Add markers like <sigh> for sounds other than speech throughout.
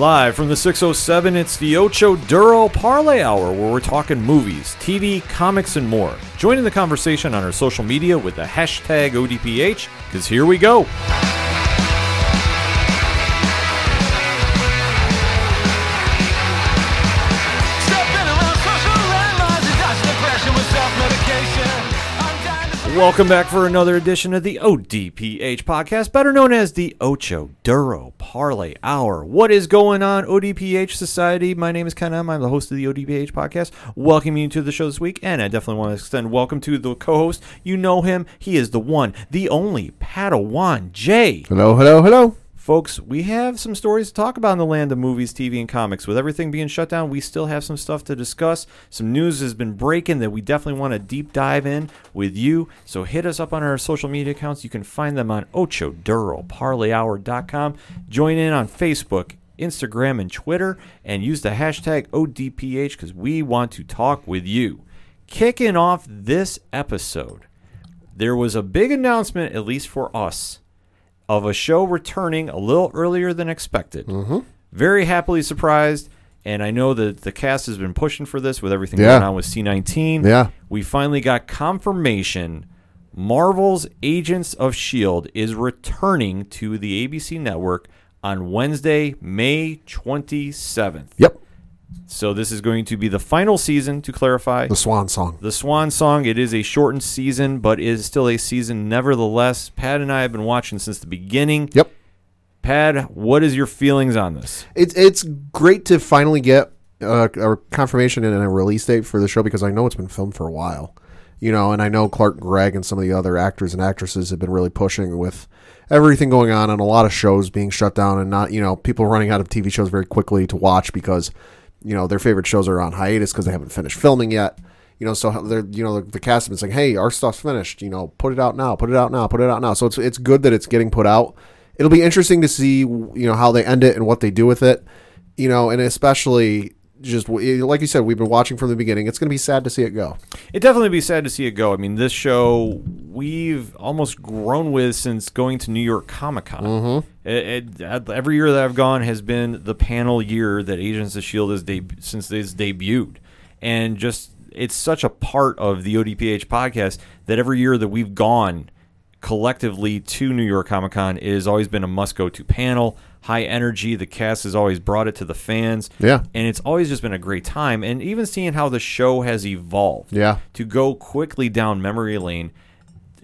Live from the 607, it's the Ocho Duro Parlay Hour, where we're talking movies, TV, comics, and more. Join in the conversation on our social media with the hashtag ODPH, because here we go. Welcome back for another edition of the ODPH podcast, better known as the Ocho Duro Parlay Hour. What is going on, ODPH Society? My name is Ken M. I'm the host of the ODPH podcast. Welcome you to the show this week, and I definitely want to extend welcome to the co-host. You know him; he is the one, the only Padawan Jay. Hello, hello, hello. Folks, we have some stories to talk about in the land of movies, TV, and comics. With everything being shut down, we still have some stuff to discuss. Some news has been breaking that we definitely want to deep dive in with you. So hit us up on our social media accounts. You can find them on OchoDuroParlayHour.com. Join in on Facebook, Instagram, and Twitter, and use the hashtag ODPH because we want to talk with you. Kicking off this episode, there was a big announcement, at least for us, of a show returning a little earlier than expected. Mm-hmm. Very happily surprised, and I know that the cast has been pushing for this with everything Yeah. going on with C19. Yeah. We finally got confirmation Marvel's Agents of S.H.I.E.L.D. Is returning to the ABC network on Wednesday, May 27th. Yep. So this is going to be the final season, to clarify. The swan song. The Swan Song, it is a shortened season, but is still a season nevertheless. Pat and I have been watching since the beginning. Yep. Pat, what is your feelings on this? It's it's great to finally get uh, a confirmation and a release date for the show because I know it's been filmed for a while. You know, and I know Clark Gregg and some of the other actors and actresses have been really pushing with everything going on and a lot of shows being shut down and not, you know, people running out of TV shows very quickly to watch because, you know, their favorite shows are on hiatus because they haven't finished filming yet. You know, so they're, you know, the, the cast have been saying, "Hey, our stuff's finished. You know, put it out now. Put it out now. Put it out now." So it's it's good that it's getting put out. It'll be interesting to see, you know, how they end it and what they do with it. You know, and especially just like you said, we've been watching from the beginning. It's going to be sad to see it go. It'd definitely be sad to see it go. I mean, this show we've almost grown with since going to New York Comic Con. Mm-hmm. It, it, every year that I've gone has been the panel year that Agents of Shield has deb- since it's debuted, and just it's such a part of the ODPH podcast that every year that we've gone collectively to New York Comic Con, it has always been a must go to panel. High energy. The cast has always brought it to the fans. Yeah. And it's always just been a great time. And even seeing how the show has evolved. Yeah. To go quickly down memory lane,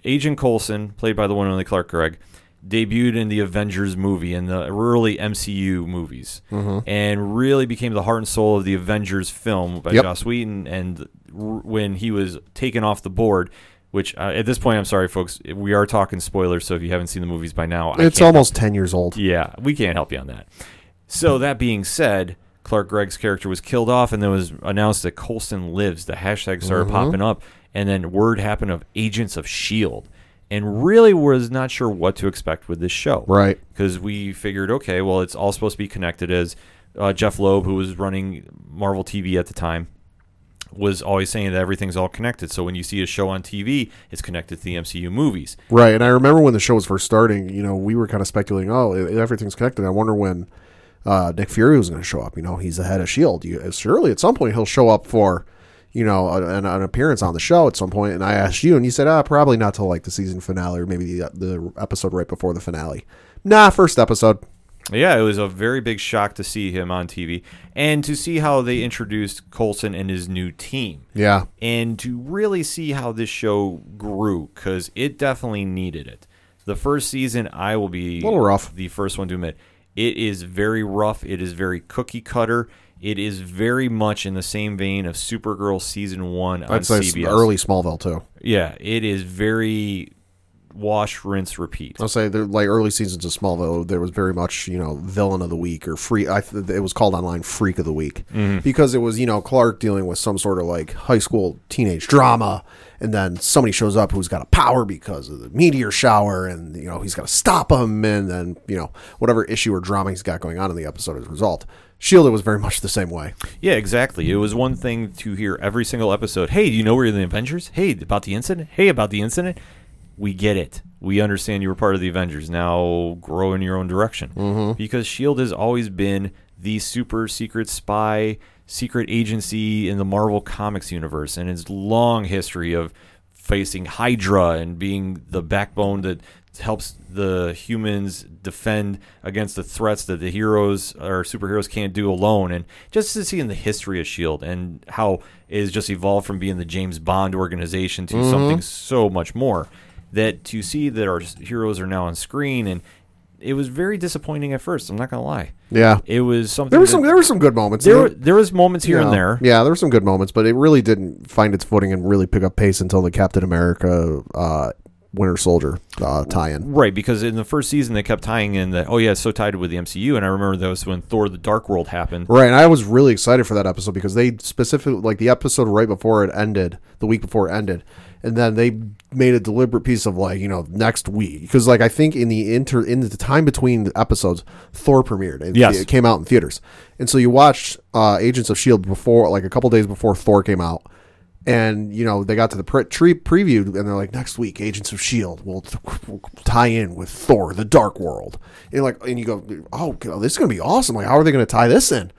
Agent Coulson, played by the one and only Clark Gregg, debuted in the Avengers movie in the early MCU movies, Mm-hmm. and really became the heart and soul of the Avengers film by Yep. Joss Whedon. And when he was taken off the board, which uh, at this point, I'm sorry, folks, we are talking spoilers. So if you haven't seen the movies by now, it's almost ten years old. yeah, we can't help you on that. So that being said, Clark Gregg's character was killed off, and then was announced that Coulson lives. The hashtag started popping up, and then word happened of Agents of Shield, and really was not sure what to expect with this show. Right. Because we figured, okay, well, it's all supposed to be connected. As uh, Jeph Loeb, who was running Marvel TV at the time, was always saying that everything's all connected. So when you see a show on TV, it's connected to the MCU movies. Right, and I remember when the show was first starting, you know, we were kind of speculating, oh, everything's connected. I wonder when uh, Nick Fury was going to show up. You know, he's the head of Shield. You, uh, surely at some point he'll show up for, you know, an, an appearance on the show at some point. And I asked you, and you said, ah, probably not till like the season finale or maybe the the episode right before the finale. Nah, first episode. Yeah, it was a very big shock to see him on TV and to see how they introduced Coulson and his new team. Yeah, And to really see how this show grew because it definitely needed it. The first season, I will be a Little rough. the first one to admit. It is very rough. It is very cookie cutter. It is very much in the same vein wash, rinse, repeat. I'll say like early seasons of Smallville. There was very much you know villain of the week or free. I th- it was called online freak of the week mm-hmm. because it was you know Clark dealing with some sort of like high school teenage drama, and then somebody shows up who's got a power because of the meteor shower, and you know he's got to stop him, and then you know whatever issue or drama he's got going on in the episode as a result. Shield, it was very much the same way. Yeah, exactly. It was one thing to hear every single episode. Hey, do you know we're the Avengers? Hey, about the incident? Hey, about the incident? We get it. We understand you were part of the Avengers. Now grow in your own direction. Mm-hmm. Because Shield has always been the super secret spy, secret agency in the Marvel Comics universe and its long history of facing Hydra and being the backbone that helps the humans defend against the threats that the heroes or superheroes can't do alone. And just to see in the history of S.H.I.E.L.D. And how it has just evolved from being the James Bond organization to something so much more. That to see that our heroes are now on screen and it was very disappointing at first. I'm not gonna lie. Yeah. It was something. There were some there were some good moments. there, were, there was moments here you and there. Yeah, there were some good moments, but it really didn't find its footing and really pick up pace until the Captain America uh, Winter Soldier uh, tie-in. Right, because in the first season they kept tying in that oh yeah, it's so tied with the MCU, and I remember that was when Thor: The Dark World happened. Right, and I was really excited for that episode because they specifically like the episode right before it ended, the week before it ended, and then they made a deliberate piece of like you know next week because like I think in the inter in the time between the episodes, Thor premiered. It, Yes. it came out in theaters, and so you watched uh, Agents of Shield before like a couple days before Thor came out. And you know they got to the pre- tree preview, and they're like, "Next week, Agents of Shield will, will tie in with Thor: The Dark World." And like, and you go, "Oh, this is gonna be awesome! Like, how are they gonna tie this in?"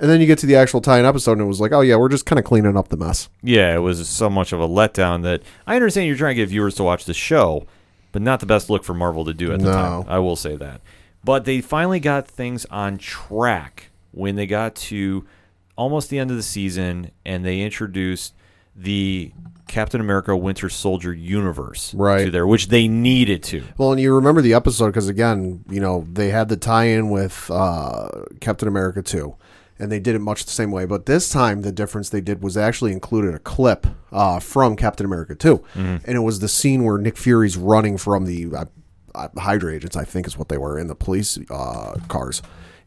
And then you get to the actual tie-in episode, and it was like, "Oh yeah, we're just kind of cleaning up the mess." Yeah, it was so much of a letdown that I understand you're trying to get viewers to watch the show, but not the best look for Marvel to do at the No. time. I will say that. But they finally got things on track when they got to almost the end of the season and they introduced the Captain America Winter Soldier universe Right. to there, which they needed to. Well, and you remember the episode because again, you know, they had the tie-in with uh, Captain America 2, and they did it much the same way. But this time, the difference they did was they actually included a clip uh, from Captain America 2, and it was the scene where Nick Fury's running from the uh, uh, Hydra agents, I think is what they were in the police uh, cars.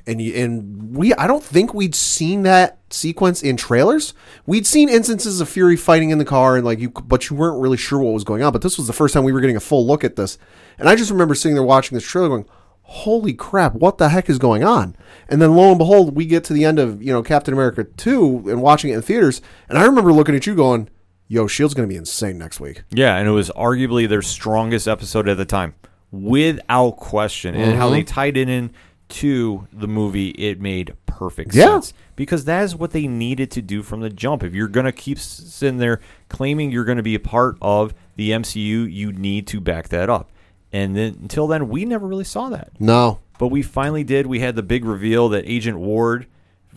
And you, and we I don't think we'd seen that sequence in trailers. We'd seen instances of Fury fighting in the car and like you but you weren't really sure what was going on, but this was the first time we were getting a full look at this. And I just remember sitting there watching this trailer going, "Holy crap, what the heck is going on?" And then lo and behold, we get to the end of, you know, Captain America 2 and watching it in theaters, and I remember looking at you going, "Yo, Shield's going to be insane next week." Yeah, and it was arguably their strongest episode at the time, without question. And how Mm-hmm. they tied it in to the movie, it made perfect Yeah. sense because that is what they needed to do from the jump. If you're gonna keep sitting there claiming you're gonna be a part of the MCU, you need to back that up. And then until then, we never really saw that. No. But we finally did. We had the big reveal that Agent Ward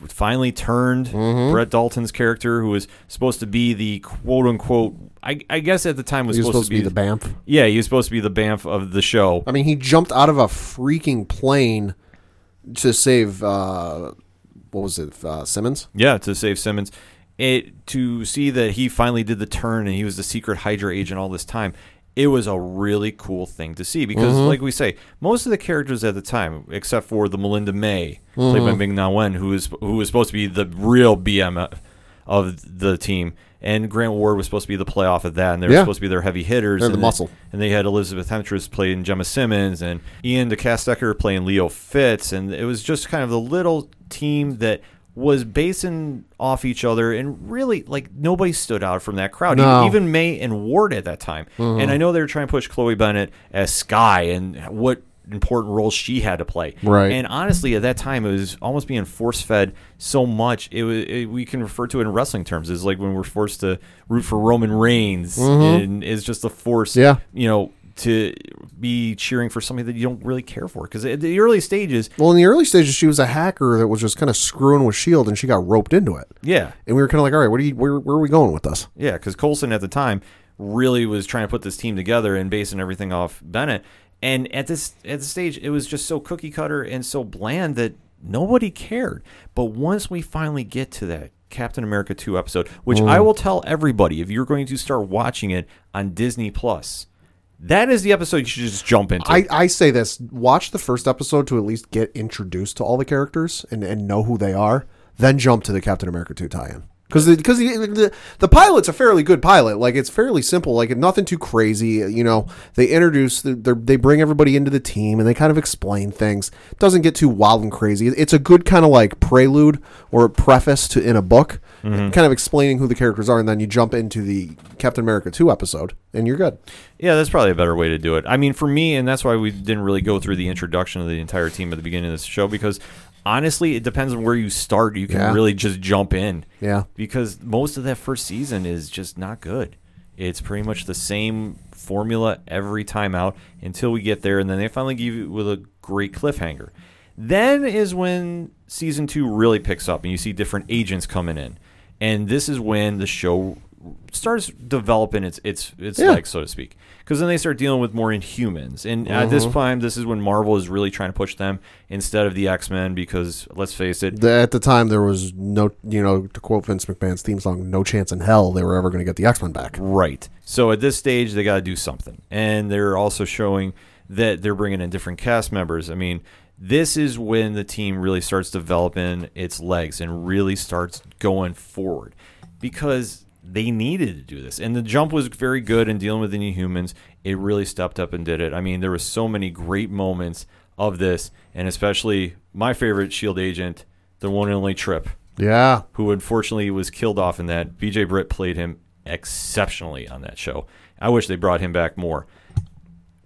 finally turned Mm-hmm. Brett Dalton's character, who was supposed to be the quote unquote, I, I guess at the time was He was supposed, to be, the BAMF. Yeah, he was supposed to be the BAMF of the show. I mean, he jumped out of a freaking plane to save uh, what was it, uh, Simmons? Yeah, to save Simmons. It to see that he finally did the turn and he was the secret Hydra agent all this time. It was a really cool thing to see because, Mm-hmm. like we say, most of the characters at the time, except for the Melinda May, played Mm-hmm. by Ming Na Wen, who is who was supposed to be the real BM of the team, and Grant Ward was supposed to be the playoff of that, and they were Yeah. supposed to be their heavy hitters. They're and the then- muscle. And they had Elizabeth Henstridge playing Jemma Simmons, and Ian De Caestecker playing Leo Fitz, and it was just kind of the little team that was basing off each other and really like nobody stood out from that crowd No. Mm-hmm. even, even may and ward at that time and i know they were trying to push chloe bennet as skye and what important role she had to play Right. and honestly at that time it was almost being force fed so much it was it, we can refer to it in wrestling terms is like when we're forced to root for roman reigns and it's just the force Mm-hmm. Yeah. you know to be cheering for something that you don't really care for because at the early stages Well, in the early stages, she was a hacker that was just kind of screwing with Shield, and she got roped into it. yeah And we were kind of like, all right, what are you, where, where are we going with this? Yeah, because Coulson at the time really was trying to put this team together and basing everything off Bennet. And at this at the stage, it was just so cookie cutter and so bland that nobody cared. But once we finally get to that Captain America 2 episode, which mm. I will tell everybody if you're going to start watching it on Disney Plus, that is the episode you should just jump into. I, I say this watch the first episode to at least get introduced to all the characters and, and know who they are, then jump to the Captain America 2 tie in. Because because the, the, the pilot's a fairly good pilot. Like, it's fairly simple. Like, nothing too crazy. You know, they introduce, the, they bring everybody into the team and they kind of explain things. doesn't get too wild and crazy. It's a good kind of like prelude or preface to in a book, Mm-hmm. kind of explaining who the characters are. And then you jump into the Captain America 2 episode and you're good. Yeah, that's probably a better way to do it. I mean, for me, and that's why we didn't really go through the introduction of the entire team at the beginning of this show because honestly, it depends on where you start. You can Yeah. really just jump in. Yeah. Because most of that first season is just not good. It's pretty much the same formula every time out until we get there, and then they finally give you with a great cliffhanger. Then is when season two really picks up, and you see different agents coming in, and this is when the show starts developing its its its Yeah. legs, so to speak. Because then they start dealing with more Inhumans, and at this Mm-hmm. time, this is when Marvel is really trying to push them instead of the X Men. Because let's face it, The- at the time, there was no, you know, to quote Vince McMahon's theme song, "No chance in hell they were ever going to get the X Men back." Right. So at this stage, they got to do something, and they're also showing that they're bringing in different cast members. I mean, this is when the team really starts developing its legs and really starts going forward because they needed to do this, and the jump was very good in dealing with the new humans. It really stepped up and did it. I mean, there was so many great moments of this, and especially my favorite Shield agent, the one and only Trip Yeah, who unfortunately was killed off in that. BJ Britt played him exceptionally on that show. I wish they brought him back more.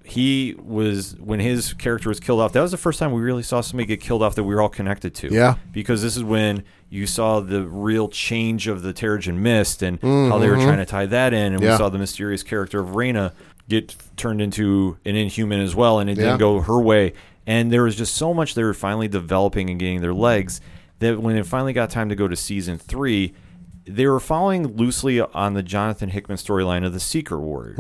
He was when his character was killed off. That was the first time we really saw somebody get killed off that we were all connected to. Yeah. because this is when you saw the real change of the Terrigen Mist and how they were trying to tie that in, and we Mm-hmm. Saw the mysterious character of Raina get turned into an Inhuman as well, and it Yeah. didn't go her way. And there was just so much they were finally developing and getting their legs that when it finally got time to go to season three, they were following loosely on the Jonathan Hickman storyline of the Secret Warriors.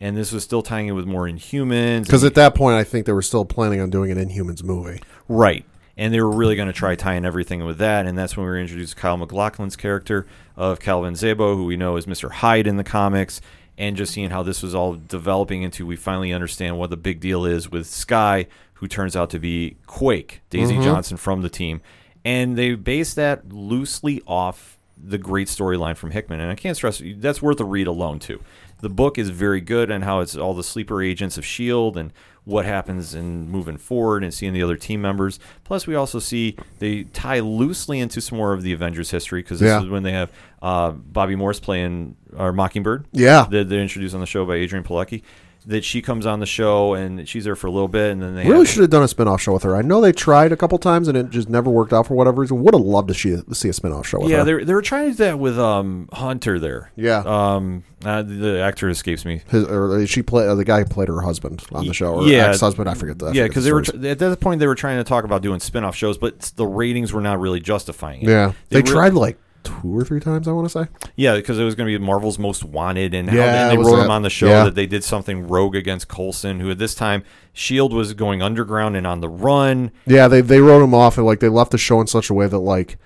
And this was still tying it with more Inhumans. because at that point, I think they were still planning on doing an Inhumans movie. Right. And they were really going to try tying everything with that. And that's when we were introduced to Kyle MacLachlan's character of Calvin Zabo, who we know is Mr. Hyde in the comics. And just seeing how this was all developing into, we finally understand what the big deal is with Skye, who turns out to be Quake, Daisy mm-hmm. Johnson from the team. And they based that loosely off the great storyline from Hickman. And I can't stress that's worth a read alone, too. The book is very good on how it's all the sleeper agents of S.H.I.E.L.D. And what happens in moving forward and seeing the other team members. Plus, we also see they tie loosely into some more of the Avengers history because this Yeah. is when they have uh, Bobbi Morse playing or Mockingbird. Yeah. that they're introduced on the show by Adrianne Palicki. That she comes on the show and she's there for a little bit, and then they Really have, should have done a spin-off show with her. I know they tried a couple times and it just never worked out for whatever reason. Would have loved to see, see a spin-off show with yeah, her. they they were trying to do that with um, Hunter there. Yeah. um, uh, the actor escapes me. His, or she played uh, the guy who played her husband on the show, or Yeah. ex-husband. I forget that. yeah, because they were tr- at that point they were trying to talk about doing spin-off shows, but the ratings were not really justifying it. yeah, they, re- tried like two or three times. I want to say. Yeah, because it was going to be Marvel's Most Wanted, and, how, Yeah, and they wrote that. him on the show Yeah. that they did something rogue against Coulson, who at this time Shield was going underground and on the run. Yeah, they they wrote him off and like they left the show in such a way that like,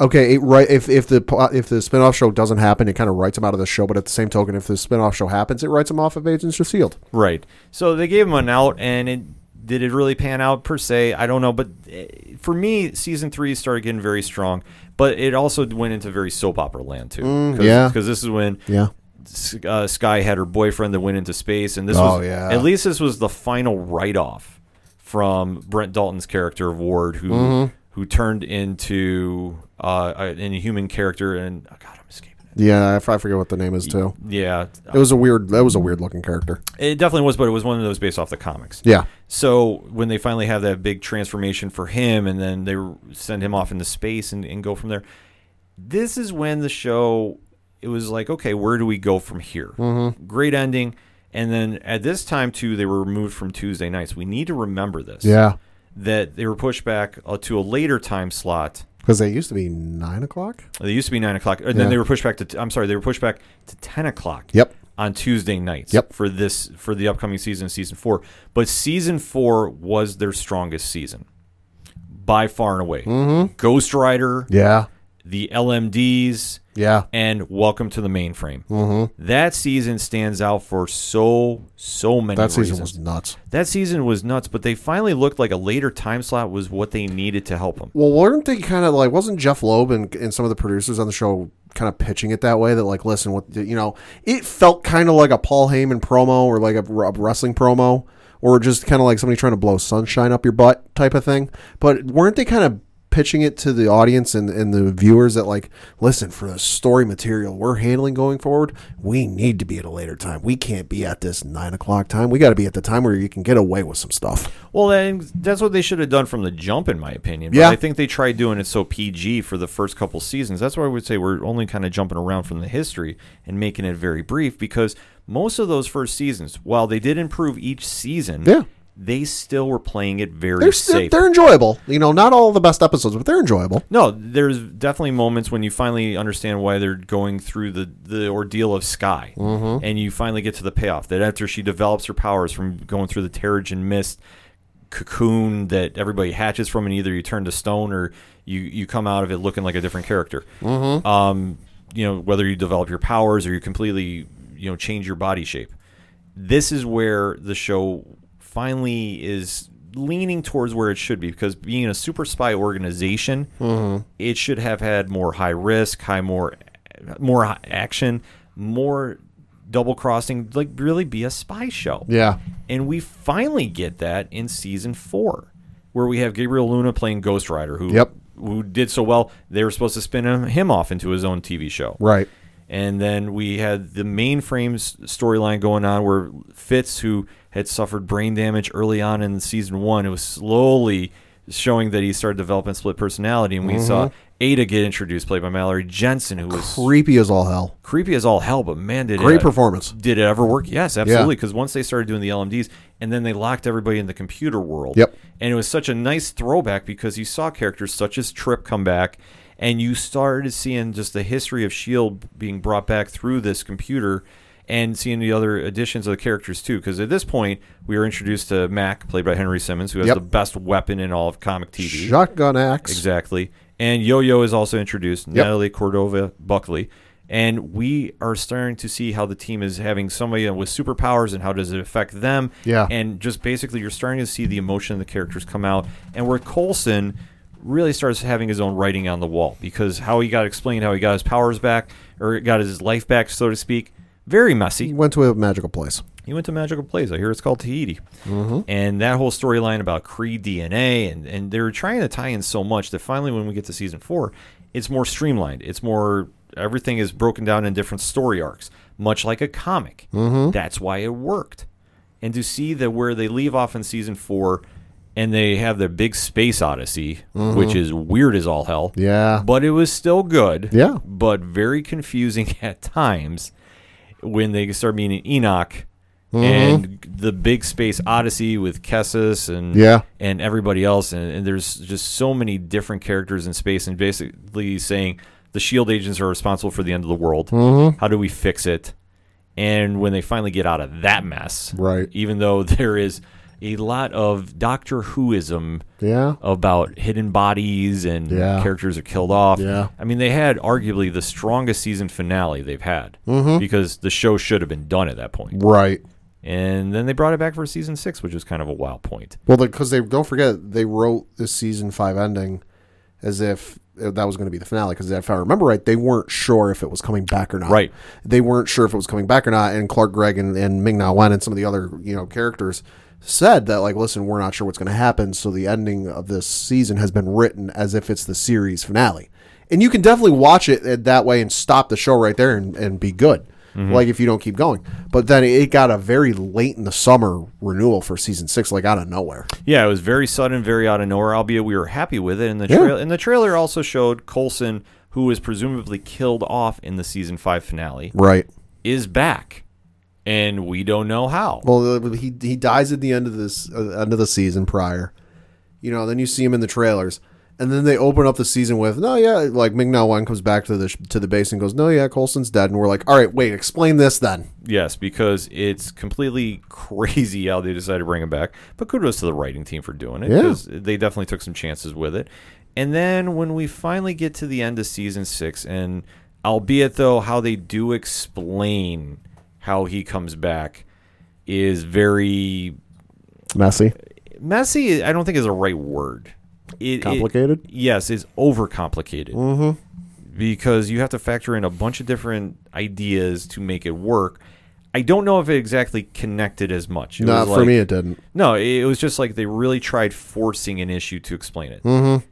okay, it, right if if the if the spin-off show doesn't happen, it kind of writes him out of the show. But at the same token, if the spin-off show happens, it writes him off of Agents of Shield. Right. So they gave him an out, and it did it really pan out per se? I don't know, but eh, for me, season three started getting very strong, but it also went into very soap opera land too. Cause, yeah. because this is when Yeah, uh, Skye had her boyfriend that went into space, and this Oh, was yeah. at least this was the final write off from Brett Dalton's character of Ward, who Mm-hmm. who turned into uh, a- an inhuman character, and oh God, I'm escaping it. Yeah. I forget what the name is too. Yeah, It was a weird. That was a weird looking character. it definitely was, but it was one of those based off the comics. Yeah, So when they finally have that big transformation for him, and then they send him off into space and, and go from there, this is when the show it was like, okay, where do we go from here? Mm-hmm. Great ending, and then at this time too, they were removed from Tuesday nights. We need to remember this. yeah. that they were pushed back uh, to a later time slot. Because they used to be nine o'clock. They used to be nine o'clock, and Yeah. then they were pushed back to. T- I'm sorry, they were pushed back to ten o'clock. Yep. On Tuesday nights. Yep. For this for the upcoming season, season four. But season four was their strongest season, by far and away. Mm-hmm. Ghost Rider, Yeah, the LMDs, yeah. and Welcome to the Mainframe. Mm-hmm. That season stands out for so so many. That season reasons. was nuts. That season was nuts, but they finally looked like a later time slot was what they needed to help them. Well, weren't they kind of like? Wasn't Jeph Loeb and, and some of the producers on the show kind of pitching it that way? That like, listen, what you know, it felt kind of like a Paul Heyman promo or like a, a wrestling promo, or just kind of like somebody trying to blow sunshine up your butt type of thing. But weren't they kind of pitching it to the audience and, and the viewers that like listen for the story material we're handling going forward we need to be at a later time we can't be at this nine o'clock time we got to be at the time where you can get away with some stuff Well, then that's what they should have done from the jump, in my opinion. But Yeah. I think they tried doing it so PG for the first couple seasons. That's why I would say we're only kind of jumping around from the history and making it very brief because most of those first seasons, while they did improve each season, Yeah. They still were playing it very they're, they're, safe. they're enjoyable you know not all the best episodes but they're enjoyable No, there's definitely moments when you finally understand why they're going through the, the ordeal of Skye, mm-hmm. and you finally get to the payoff. That after she develops her powers from going through the Terrigen mist cocoon that everybody hatches from, and either you turn to stone or you you come out of it looking like a different character. Mm-hmm. Um, you know, whether you develop your powers or you completely you know change your body shape. This is where the show finally is leaning towards where it should be because being a super spy organization, mm-hmm. it should have had more high risk, high more more action, more double crossing, like really be a spy show. yeah And we finally get that in season four, where we have Gabriel Luna playing Ghost Rider, who Yep. who did so well. They were supposed to spin him, him off into his own TV show. right And then we had the mainframes storyline going on where Fitz, who had suffered brain damage early on in season one, it was slowly showing that he started developing split personality. And we saw Mm-hmm. Ada get introduced, played by Mallory Jansen, who was creepy as all hell creepy as all hell, but man, did it. great it, performance Did it ever work? Yes, absolutely. Because once they started doing the LMDs, and then they locked everybody in the computer world. Yep. And it was such a nice throwback because you saw characters such as Trip come back, and you started seeing just the history of Shield being brought back through this computer. And seeing the other additions of the characters too, because at this point we were introduced to Mac, played by Henry Simmons, who has Yep. the best weapon in all of comic TV. shotgun axe Exactly. And Yo Yo is also introduced, Natalie Cordova Buckley. And we are starting to see how the team is having somebody with superpowers and how does it affect them. Yeah. And just basically, you're starting to see the emotion of the characters come out. And where Colson really starts having his own writing on the wall because how he got explained how he got his powers back or got his life back, so to speak, very messy. he went to a magical place He went to Magical Place. I hear it's called Tahiti. Mm-hmm. And that whole storyline about Kree DNA, and, and they're trying to tie in so much that finally, when we get to season four, it's more streamlined. It's more, everything is broken down in different story arcs, much like a comic. Mm-hmm. That's why it worked. And to see that where they leave off in season four, and they have their big space odyssey, which is weird as all hell. Mm-hmm. Yeah. But it was still good. Yeah. But very confusing <laughs> at times when they start meeting Enoch and the big space odyssey with Kasius and Yeah. and everybody else and, and there's just so many different characters in space and basically saying the shield agents are responsible for the end of the world how do we fix it and when they finally get out of that mess Right. even though <laughs> there is a lot of doctor whoism yeah about hidden bodies and Yeah. characters are killed off. Yeah. I mean, they had arguably the strongest season finale they've had mm-hmm. because the show should have been done at that point. right And then they brought it back for season six, which was kind of a wild point. Well, because they don't forget they wrote this season five ending as if that was going to be the finale. Because if I remember right, they weren't sure if it was coming back or not. Right. They weren't sure if it was coming back or not. And Clark Gregg and, and Ming Na Wen and some of the other you know characters said that like, listen, we're not sure what's going to happen. So the ending of this season has been written as if it's the series finale. And you can definitely watch it uh, that way and stop the show right there and, and be good. Mm-hmm. Like if you don't keep going, but then it got a very late in the summer renewal for season six, like out of nowhere. Yeah, it was very sudden, very out of nowhere. Albeit we were happy with it. And the Yeah. and the trailer also showed Coulson, who was presumably killed off in the season five finale, Right. is back, and we don't know how. Well, uh, he he dies at the end of this uh, end of the season prior. You know, then you see him in the trailers, and then they open up the season with no, yeah, like Na Wen comes back to the sh- to the base and goes, no, yeah, Coulson's dead, and we're like, all right, wait, explain this then. Yes, because it's completely <laughs> crazy how they decided to bring him back. But kudos to the writing team for doing it Yeah. they definitely took some chances with it. And then when we finally get to the end of season six, and albeit though how they do explain how he comes back is very Messy, messy. I don't think is a right word. It, it- complicated. yes, is overcomplicated. Mm-hmm. Because you have to factor in a bunch of different ideas to make it work. I don't know if it exactly connected as much. It Not was for me, it didn't. No, it was just like they really tried forcing an issue to explain it. Mm-hmm.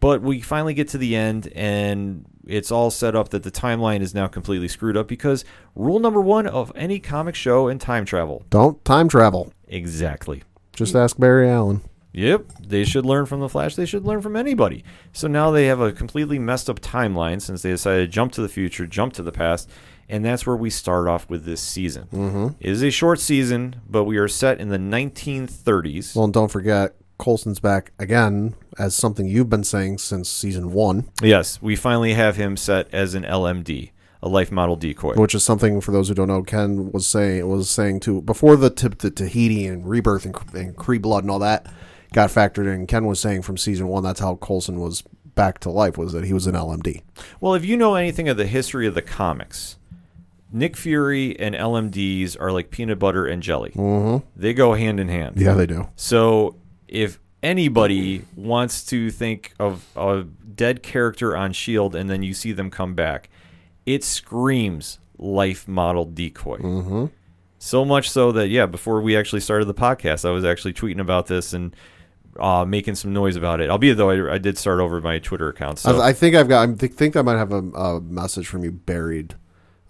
But we finally get to the end, and it's all set up that the timeline is now completely screwed up because rule number one of any comic show and time travel. Don't time travel. Exactly. Just ask Barry Allen. Yep, they should learn from the Flash. They should learn from anybody. So now they have a completely messed up timeline since they decided to jump to the future, jump to the past, and that's where we start off with this season. Mm-hmm. It is a short season, but we are set in the 1930s. Well, and don't forget, Coulson's back again as something you've been saying since season one, yes, we finally have him set as an LMD, a life model decoy. which is something for those who don't know. Ken was saying was saying too before the tip to Tahiti and rebirth and, and Kree blood and all that got factored in. Ken was saying from season one that's how Coulson was back to life was that he was an LMD. Well, if you know anything of the history of the comics, Nick Fury and LMDs are like peanut butter and jelly. Mm-hmm. They go hand in hand. Yeah, they do. So if anybody wants to think of a dead character on Shield and then you see them come back, it screams life model decoy. Mm-hmm. So much so that yeah, before we actually started the podcast, I was actually tweeting about this and uh, making some noise about it. Albeit though, I, I did start over my Twitter account. So I, I think I've got. I think I might have a, a message from you buried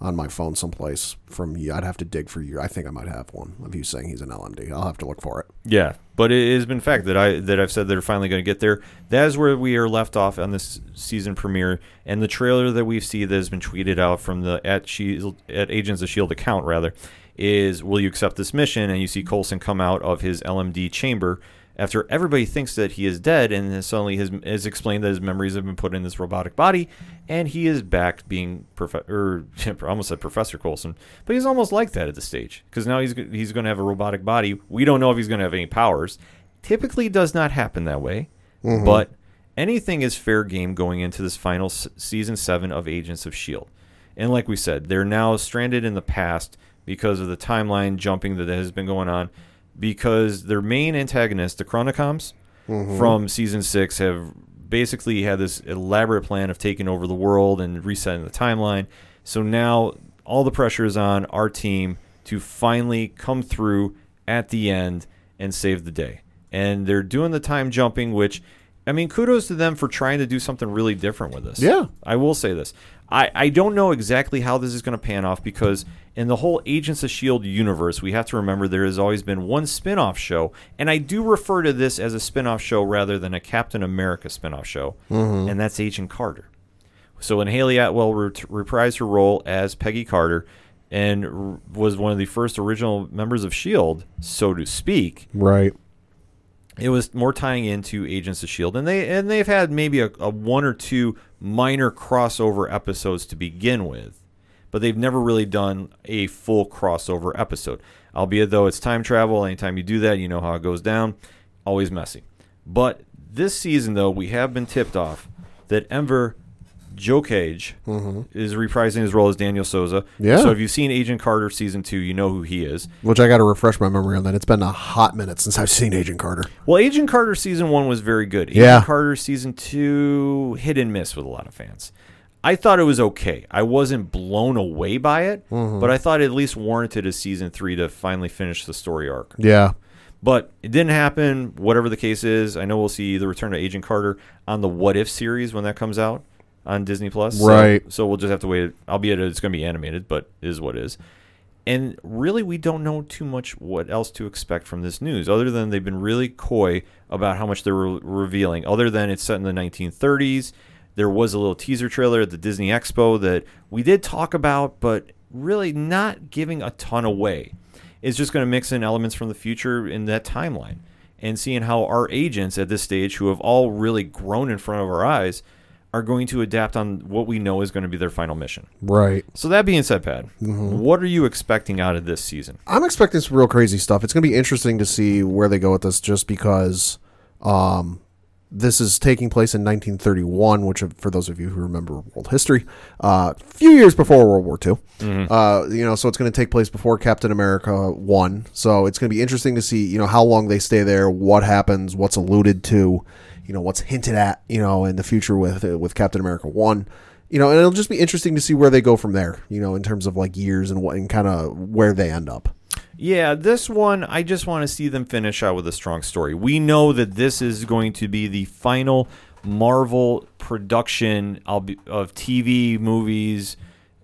on my phone someplace from you. I'd have to dig for you. I think I might have one of you saying he's an LMD. I'll have to look for it. Yeah, but it has been fact that I that I've said they're finally going to get there. That is where we are left off on this season premiere, and the trailer that we see that has been tweeted out from the at Shield at Agents of Shield account rather is will you accept this mission? And you see Coulson come out of his LMD chamber after everybody thinks that he is dead, and then suddenly his is explained that his memories have been put in this robotic body, and he is back being prof- or <laughs> almost said Professor Coulson, but he's almost like that at this stage because now he's he's going to have a robotic body. We don't know if he's going to have any powers. Typically, does not happen that way, mm-hmm. but anything is fair game going into this final s- season seven of Agents of Shield. And like we said, they're now stranded in the past because of the timeline jumping that has been going on. Because their main antagonist, the Chronicoms, mm-hmm. from season six, have basically had this elaborate plan of taking over the world and resetting the timeline. So now all the pressure is on our team to finally come through at the end and save the day. And they're doing the time jumping, which, I mean, kudos to them for trying to do something really different with this. Yeah. I will say this. I, I don't know exactly how this is going to pan off because in the whole Agents of S.H.I.E.L.D. Universe, we have to remember there has always been one spin off show. And I do refer to this as a spin off show rather than a Captain America spin off show. Mm-hmm. And that's Agent Carter. So when Hayley Atwell re- reprised her role as Peggy Carter and r- was one of the first original members of S.H.I.E.L.D., so to speak, Right. It was more tying into Agents of Shield, and they and they've had maybe a, a one or two minor crossover episodes to begin with, but they've never really done a full crossover episode. Albeit though it's time travel, anytime you do that, you know how it goes down. Always messy. But this season though, we have been tipped off that Enver Gjokaj is reprising his role as Daniel Sousa. Yeah. So if you've seen Agent Carter season two, you know who he is. Which I got to refresh my memory on that. It's been a hot minute since I've seen Agent Carter. Well, Agent Carter season one was very good. Agent Yeah. Carter season two hit and miss with a lot of fans. I thought it was okay. I wasn't blown away by it, Mm-hmm. but I thought it at least warranted a season three to finally finish the story arc. Yeah. But it didn't happen. Whatever the case is, I know we'll see the return of Agent Carter on the What If series when that comes out on Disney Plus. Right. So, we'll just have to wait. It, albeit it's going to be animated, but is what it is. And really, we don't know too much what else to expect from this news, other than they've been really coy about how much they're re- revealing. Other than it's set in the 1930s, there was a little teaser trailer at the Disney Expo that we did talk about, but really not giving a ton away. It's just going to mix in elements from the future in that timeline and seeing how our agents at this stage, who have all really grown in front of our eyes, are going to adapt on what we know is going to be their final mission. Right. So that being said, Pat, Mm-hmm. what are you expecting out of this season? I'm expecting some real crazy stuff. It's going to be interesting to see where they go with this, just because um, this is taking place in 1931, which, uh, for those of you who remember world history, uh, a few years before World War II. Uh, you know, so it's going to take place before Captain America one. So it's going to be interesting to see, you know, how long they stay there, what happens, what's alluded to, you know, what's hinted at, you know, in the future with uh, with Captain America one. You know, and it'll just be interesting to see where they go from there. You know, in terms of like years and what and kind of where they end up. Yeah, this one, I just want to see them finish out with a strong story. We know that this is going to be the final Marvel production of TV, movies,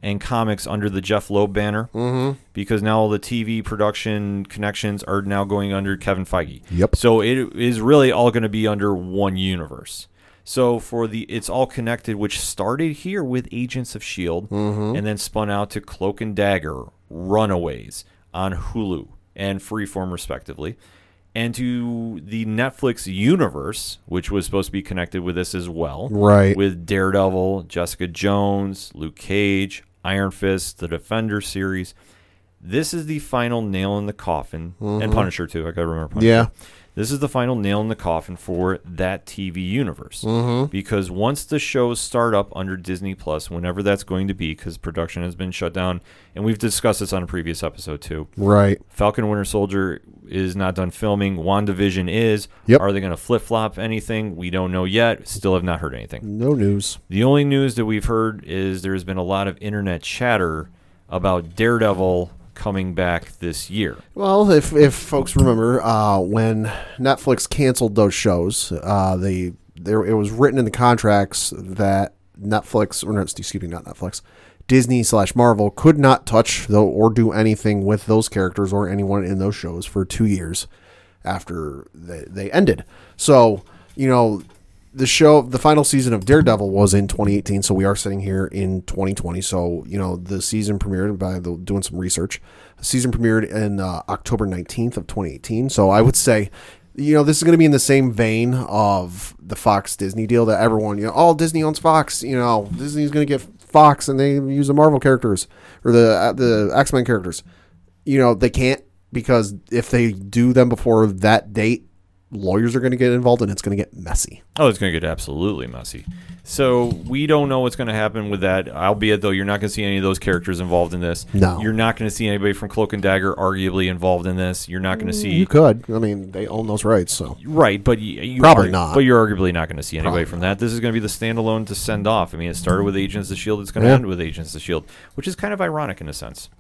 and comics under the Jeph Loeb banner. Mm-hmm. Because now all the TV production connections are now going under Kevin Feige. Yep. So it is really all going to be under one universe. So for the it's all connected, which started here with Agents of Shield, and then spun out to Cloak and Dagger, Runaways on Hulu and Freeform respectively, and to the Netflix universe, which was supposed to be connected with this as well, Right. With Daredevil, Jessica Jones, Luke Cage, Iron Fist, the Defender series. This is the final nail in the coffin, and mm-hmm. Punisher too. I gotta remember Punisher. Yeah. This is the final nail in the coffin for that TV universe. Mm-hmm. Because once the shows start up under Disney Plus, whenever that's going to be, because production has been shut down, and we've discussed this on a previous episode too. Right. Falcon Winter Soldier is not done filming. WandaVision is. Yep. Are they going to flip flop anything? We don't know yet. Still have not heard anything. No news. The only news that we've heard is there's been a lot of internet chatter about Daredevil coming back this year. Well, if if folks remember, uh, when Netflix canceled those shows, uh, they there it was written in the contracts that Netflix or no, excuse me, not Netflix, Disney slash Marvel could not touch though or do anything with those characters or anyone in those shows for two years after they, they ended. So you know. The show, the final season of Daredevil was in 2018, so we are sitting here in 2020. So you know, the season premiered by the, doing some research. The season premiered in uh, October 19th of 2018. So I would say, you know, this is going to be in the same vein of the Fox Disney deal that everyone, you know, all Disney owns Fox. You know, Disney's going to get Fox, and they use the Marvel characters or the uh, the X Men characters. You know, they can't because if they do them before that date, lawyers are going to get involved, and it's going to get messy. Oh, it's going to get absolutely messy. So we don't know what's going to happen with that. Albeit though, you're not going to see any of those characters involved in this. No. you're not going to see anybody from Cloak and Dagger arguably involved in this. You're not going to mm, see You could, I mean, they own those rights, so right, but you, you Probably are- not. But you're arguably not going to see anybody Probably from that. This is going to be the standalone to send off. I mean, it started with Agents of Shield. It's going to Yeah. end with Agents of Shield, which is kind of ironic in a sense.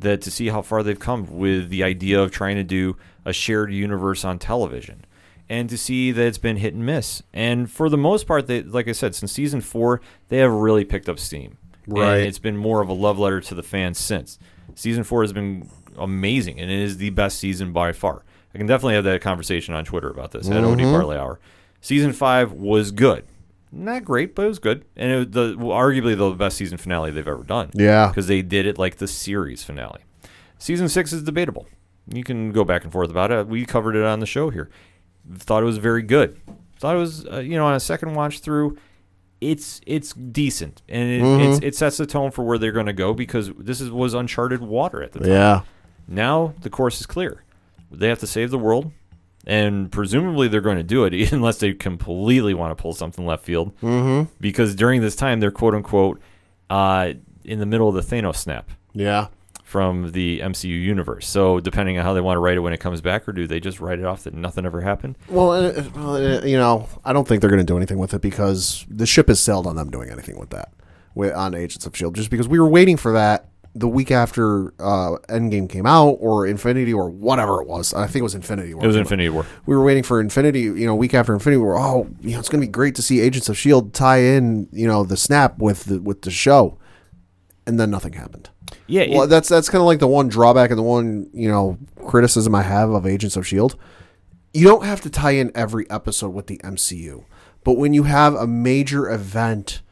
That to see how far they've come with the idea of trying to do a shared universe on television. And to see that it's been hit and miss. And for the most part, they, like I said, since season four, they have really picked up steam. Right. And it's been more of a love letter to the fans since. Season four has been amazing, and it is the best season by far. I can definitely have that conversation on Twitter about this at OD mm-hmm. Parlay Hour. Season five was good. Not great, but it was good. And it was the arguably the best season finale they've ever done. Yeah. Because they did it like the series finale. Season six is debatable. You can go back and forth about it. We covered it on the show here. Thought it was very good. Thought it was, uh, you know, on a second watch through, it's it's decent and it, Mm-hmm. it's, it sets the tone for where they're going to go because this is, was uncharted water at the time. yeah, Now the course is clear. They have to save the world, and presumably they're going to do it <laughs> unless they completely want to pull something left field. Mm-hmm. Because during this time, they're quote unquote uh, in the middle of the Thanos snap yeah. From the MCU universe. So depending on how they want to write it when it comes back, or do they just write it off that nothing ever happened? Well, uh, well, uh, you know, I don't think they're going to do anything with it because the ship has sailed on them doing anything with that with, on Agents of Shield. Just because we were waiting for that the week after uh, Endgame came out, or Infinity, or whatever it was. I think it was Infinity. War It was. Infinity War. We were waiting for Infinity. You know, week after Infinity War. Oh, you know, it's going to be great to see Agents of Shield tie in. You know, the snap with the with the show, and then nothing happened. Yeah, it- Well, that's that's kind of like the one drawback and the one you know criticism I have of Agents of Shield. You don't have to tie in every episode with the MCU, but when you have a major event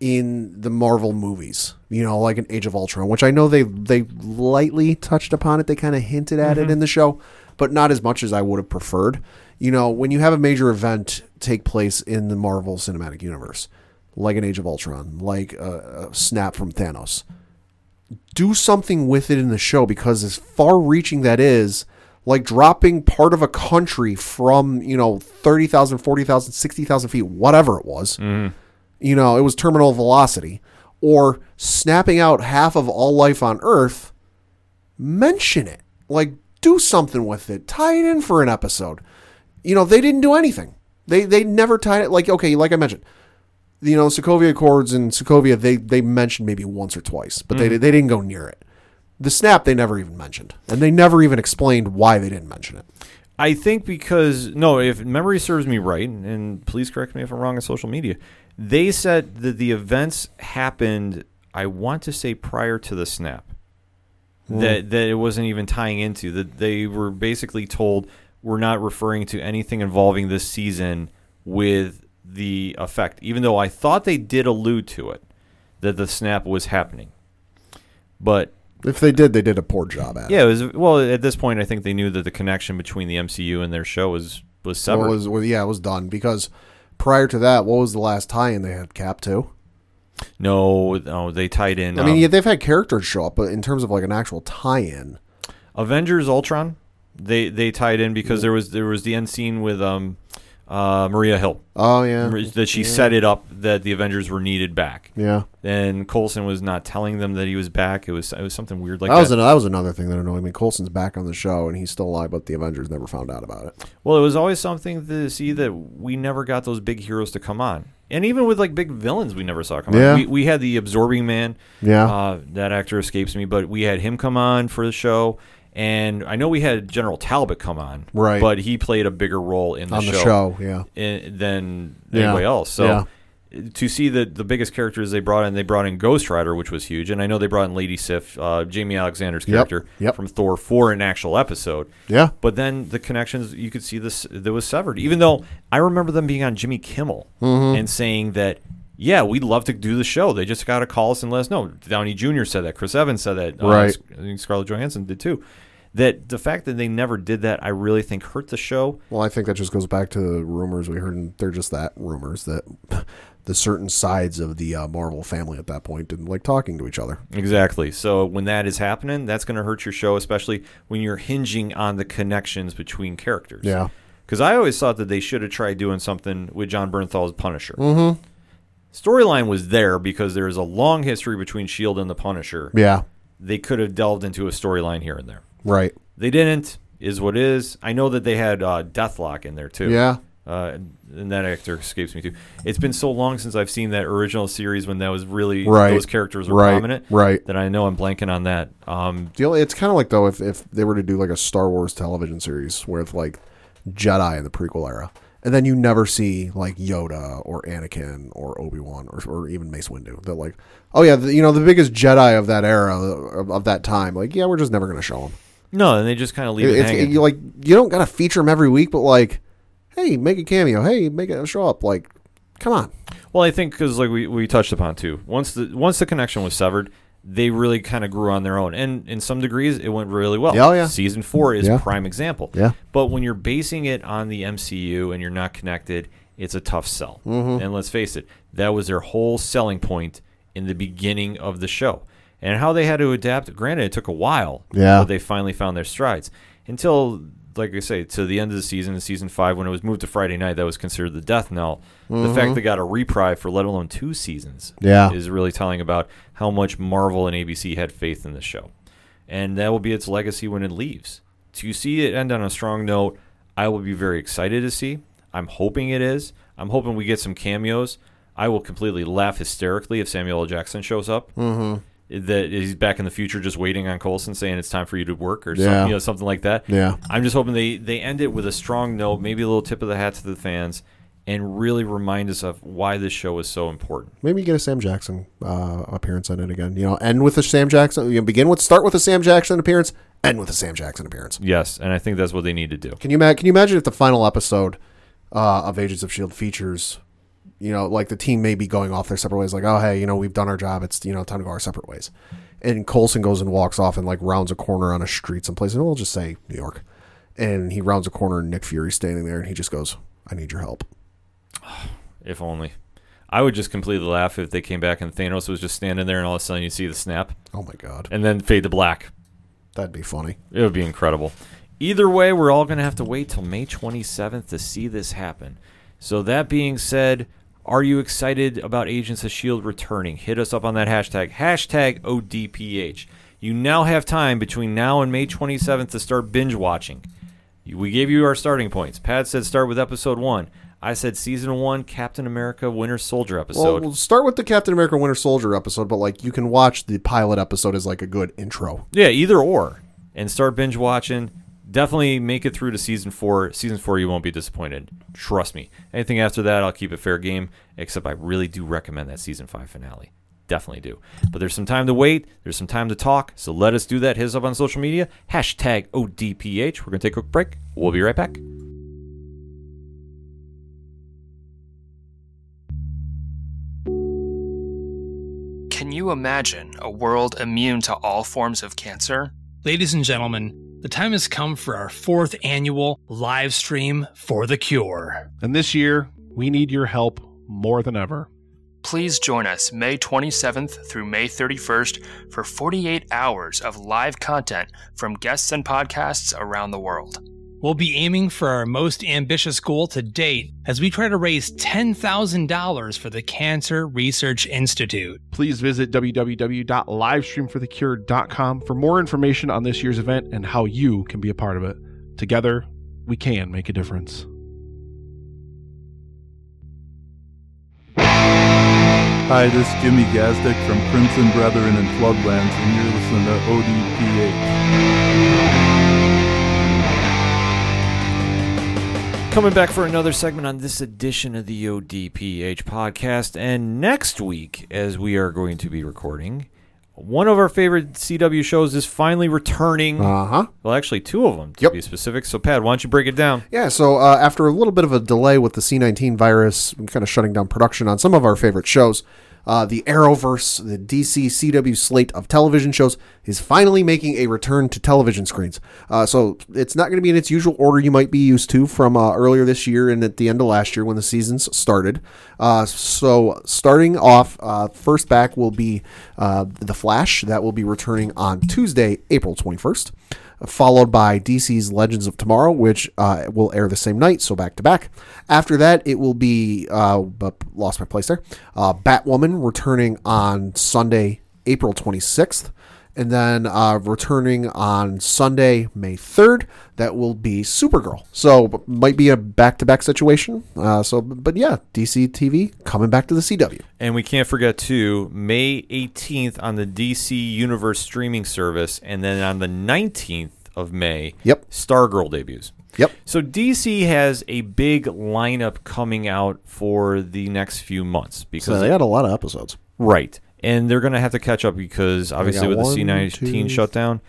in the Marvel movies, you know, like an Age of Ultron, which I know they they lightly touched upon it, they kind of hinted at it mm-hmm. in the show, but not as much as I would have preferred. You know, when you have a major event take place in the Marvel Cinematic Universe, like an Age of Ultron, like a, a snap from Thanos, do something with it in the show because as far reaching that is like dropping part of a country from you know 30,000 40,000 60,000 feet whatever it was mm-hmm. you know it was terminal velocity or snapping out half of all life on earth mention it. Like do something with it. Tie it in for an episode. You know they didn't do anything. They they never tied it. Like okay like i mentioned you know, Sokovia Accords and Sokovia, they they mentioned maybe once or twice, but they mm-hmm. they didn't go near it. The snap they never even mentioned, and they never even explained why they didn't mention it. I think because no, if memory serves me right, and please correct me if I'm wrong on social media, they said that the events happened. I want to say prior to the snap. Hmm. That that it wasn't even tying into that they were basically told we're not referring to anything involving this season with the effect. Even though I thought they did allude to it that the snap was happening, but If they did, they did a poor job at it. yeah, it was well at this point. I think they knew that the connection between the MCU and their show was was severed. Well, it was, well, yeah, it was done because prior to that, what was the last tie-in they had? Cap two. no, no, they tied in. I mean, um, yeah, they've had characters show up, but in terms of like an actual tie-in, Avengers Ultron, they they tied in because there was there was the end scene with um uh, Maria Hill oh yeah, that she set it up that the Avengers were needed back, yeah. and Coulson was not telling them that he was back. It was it was something weird like that that. was an, that was another thing that annoyed me. Coulson's back on the show and he's still alive, but the Avengers never found out about it. Well, it was always something to see that we never got those big heroes to come on. And even with like big villains, we never saw come Yeah. on. We, we had the Absorbing Man. Yeah. Uh, that actor escapes me, but we had him come on for the show. And I know we had General Talbot come on. Right. But he played a bigger role in the on show, the show, yeah, in- than Yeah. anybody else. So Yeah. to see the the biggest characters they brought in, they brought in Ghost Rider, which was huge. And I know they brought in Lady Sif, uh, Jaimie Alexander's Yep. character Yep. from Thor for an actual episode. yeah. But then the connections, you could see this that was severed. Even though I remember them being on Jimmy Kimmel Mm-hmm. and saying that, yeah, we'd love to do the show. They just got to call us and let us know. Downey Jr. said that. Chris Evans said that. Uh, Right. I think Scarlett Johansson did too. That the fact that they never did that, I really think hurt the show. Well, I think that just goes back to the rumors we heard, and they're just that rumors that <laughs> the certain sides of the uh, Marvel family at that point didn't like talking to each other. Exactly. So when that is happening, that's going to hurt your show, especially when you're hinging on the connections between characters. Yeah. Because I always thought that they should have tried doing something with Jon Bernthal's Punisher. Mm-hmm. Storyline was there because there is a long history between Shield and the Punisher. Yeah, They could have delved into a storyline here and there. right. They didn't. Is what is. I know that they had uh, Deathlok in there too. Yeah, Uh, and that actor escapes me too. It's been so long since I've seen that original series when that was really Right. those characters were Right. prominent. Right. That I know I'm blanking on that. Um, the only, it's kind of like though if if they were to do like a Star Wars television series with like Jedi in the prequel era, and then you never see like Yoda or Anakin or Obi Wan or, or even Mace Windu. They're like, oh yeah, the, you know the biggest Jedi of that era of, of that time. Like yeah, we're just never gonna show them. no, and they just kind of leave it It's, hanging. you like you don't gotta feature them every week, but like, hey, make a cameo. Hey, make it show up. Like, come on. Well, I think because like we, we touched upon too. Once the once the connection was severed, they really kind of grew on their own, and in some degrees, it went really well. Oh, yeah. Season four is Yeah. a prime example. Yeah. But when you're basing it on the MCU and you're not connected, it's a tough sell. Mm-hmm. And let's face it, that was their whole selling point in the beginning of the show, and how they had to adapt. Granted, it took a while. Yeah. But they finally found their strides until. Like I say, to the end of the season, in season five, when it was moved to Friday night, that was considered the death knell. The fact they got a reprieve for let alone two seasons Mm-hmm. Yeah. is really telling about how much Marvel and ABC had faith in the show. And that will be its legacy when it leaves. To see it end on a strong note, I will be very excited to see. I'm hoping it is. I'm hoping we get some cameos. I will completely laugh hysterically if Samuel L. Jackson shows up. Mm-hmm. That he's back in the future, just waiting on Coulson, saying it's time for you to work or Yeah. something, you know, something like that. Yeah. I'm just hoping they they end it with a strong note, maybe a little tip of the hat to the fans, and really remind us of why this show is so important. Maybe get a Sam Jackson uh, appearance on it again. You know, end with a Sam Jackson. You know, begin with start with a Sam Jackson appearance, end with a Sam Jackson appearance. Yes, and I think that's what they need to do. Can you can you imagine if the final episode uh, of Agents of Shield features, you know, like the team may be going off their separate ways, like, oh hey, you know, we've done our job. It's you know time to go our separate ways. And Coulson goes and walks off and like rounds a corner on a street someplace, and we'll just say New York. And he rounds a corner, and Nick Fury's standing there, and he just goes, "I need your help." If only. I would just completely laugh if they came back and Thanos was just standing there and all of a sudden you see the snap Oh my god, and then fade to black. that'd be funny. It would be incredible. Either way, we're all going to have to wait till May 27th to see this happen. So, that being said, are you excited about Agents of S.H.I.E.L.D. Returning? Hit us up on that hashtag, hashtag ODPH. You now have time between now and May 27th to start binge watching. We gave you our starting points. Pat said start with episode one. I said season one, Captain America Winter Soldier Well, episode. we'll start with the Captain America Winter Soldier episode, but like you can watch the pilot episode as like a good intro. Yeah, either or. And start binge watching. Definitely make it through to season four. Season four, you won't be disappointed. Trust me. Anything after that, I'll keep it fair game. Except I really do recommend that season five finale. Definitely do. But there's some time to wait. There's some time to talk. So let us do that. Hit us up on social media. Hashtag ODPH. We're gonna take a quick break. We'll be right back. Can you imagine a world immune to all forms of cancer? Ladies and gentlemen, the time has come for our fourth annual live stream for the cure. And this year, we need your help more than ever. Please join us May 27th through May 31st for 48 hours of live content from guests and podcasts around the world. We'll be aiming for our most ambitious goal to date as we try to raise $10,000 for the Cancer Research Institute. Please visit www.livestreamforthecure.com for more information on this year's event and how you can be a part of it. Together, we can make a difference. Hi, this is Jimmy Gazdick from Crimson Brethren and Floodlands, and you're listening to ODPH. Coming back for another segment on this edition of the ODPH podcast. And next week, as we are going to be recording, one of our favorite CW shows is finally returning. Uh huh. well, actually, two of them to Yep. be specific. So, Pat, why don't you break it down? Yeah, so uh, after a little bit of a delay with the C19 virus, kind of shutting down production on some of our favorite shows, uh, the Arrowverse, the DC CW slate of television shows, is finally making a return to television screens. Uh, so it's not going to be in its usual order you might be used to from uh, earlier this year and at the end of last year when the seasons started. Uh, so starting off, uh, first back will be uh, The Flash. That will be returning on Tuesday, April 21st followed by DC's Legends of Tomorrow, which uh, will air the same night, so back to back. After that, it will be uh, lost my place there. Uh, Batwoman returning on Sunday, April 26th. And then uh, returning on Sunday, May 3rd, that will be Supergirl. So might be a back-to-back situation. Uh, so, but yeah, DC TV coming back to the CW. And we can't forget, too, May 18th on the DC Universe streaming service. And then on the 19th of May, Yep. Stargirl debuts. Yep. So DC has a big lineup coming out for the next few months because So they had a lot of episodes. right, and they're going to have to catch up because obviously with the one, C nineteen two, shutdown,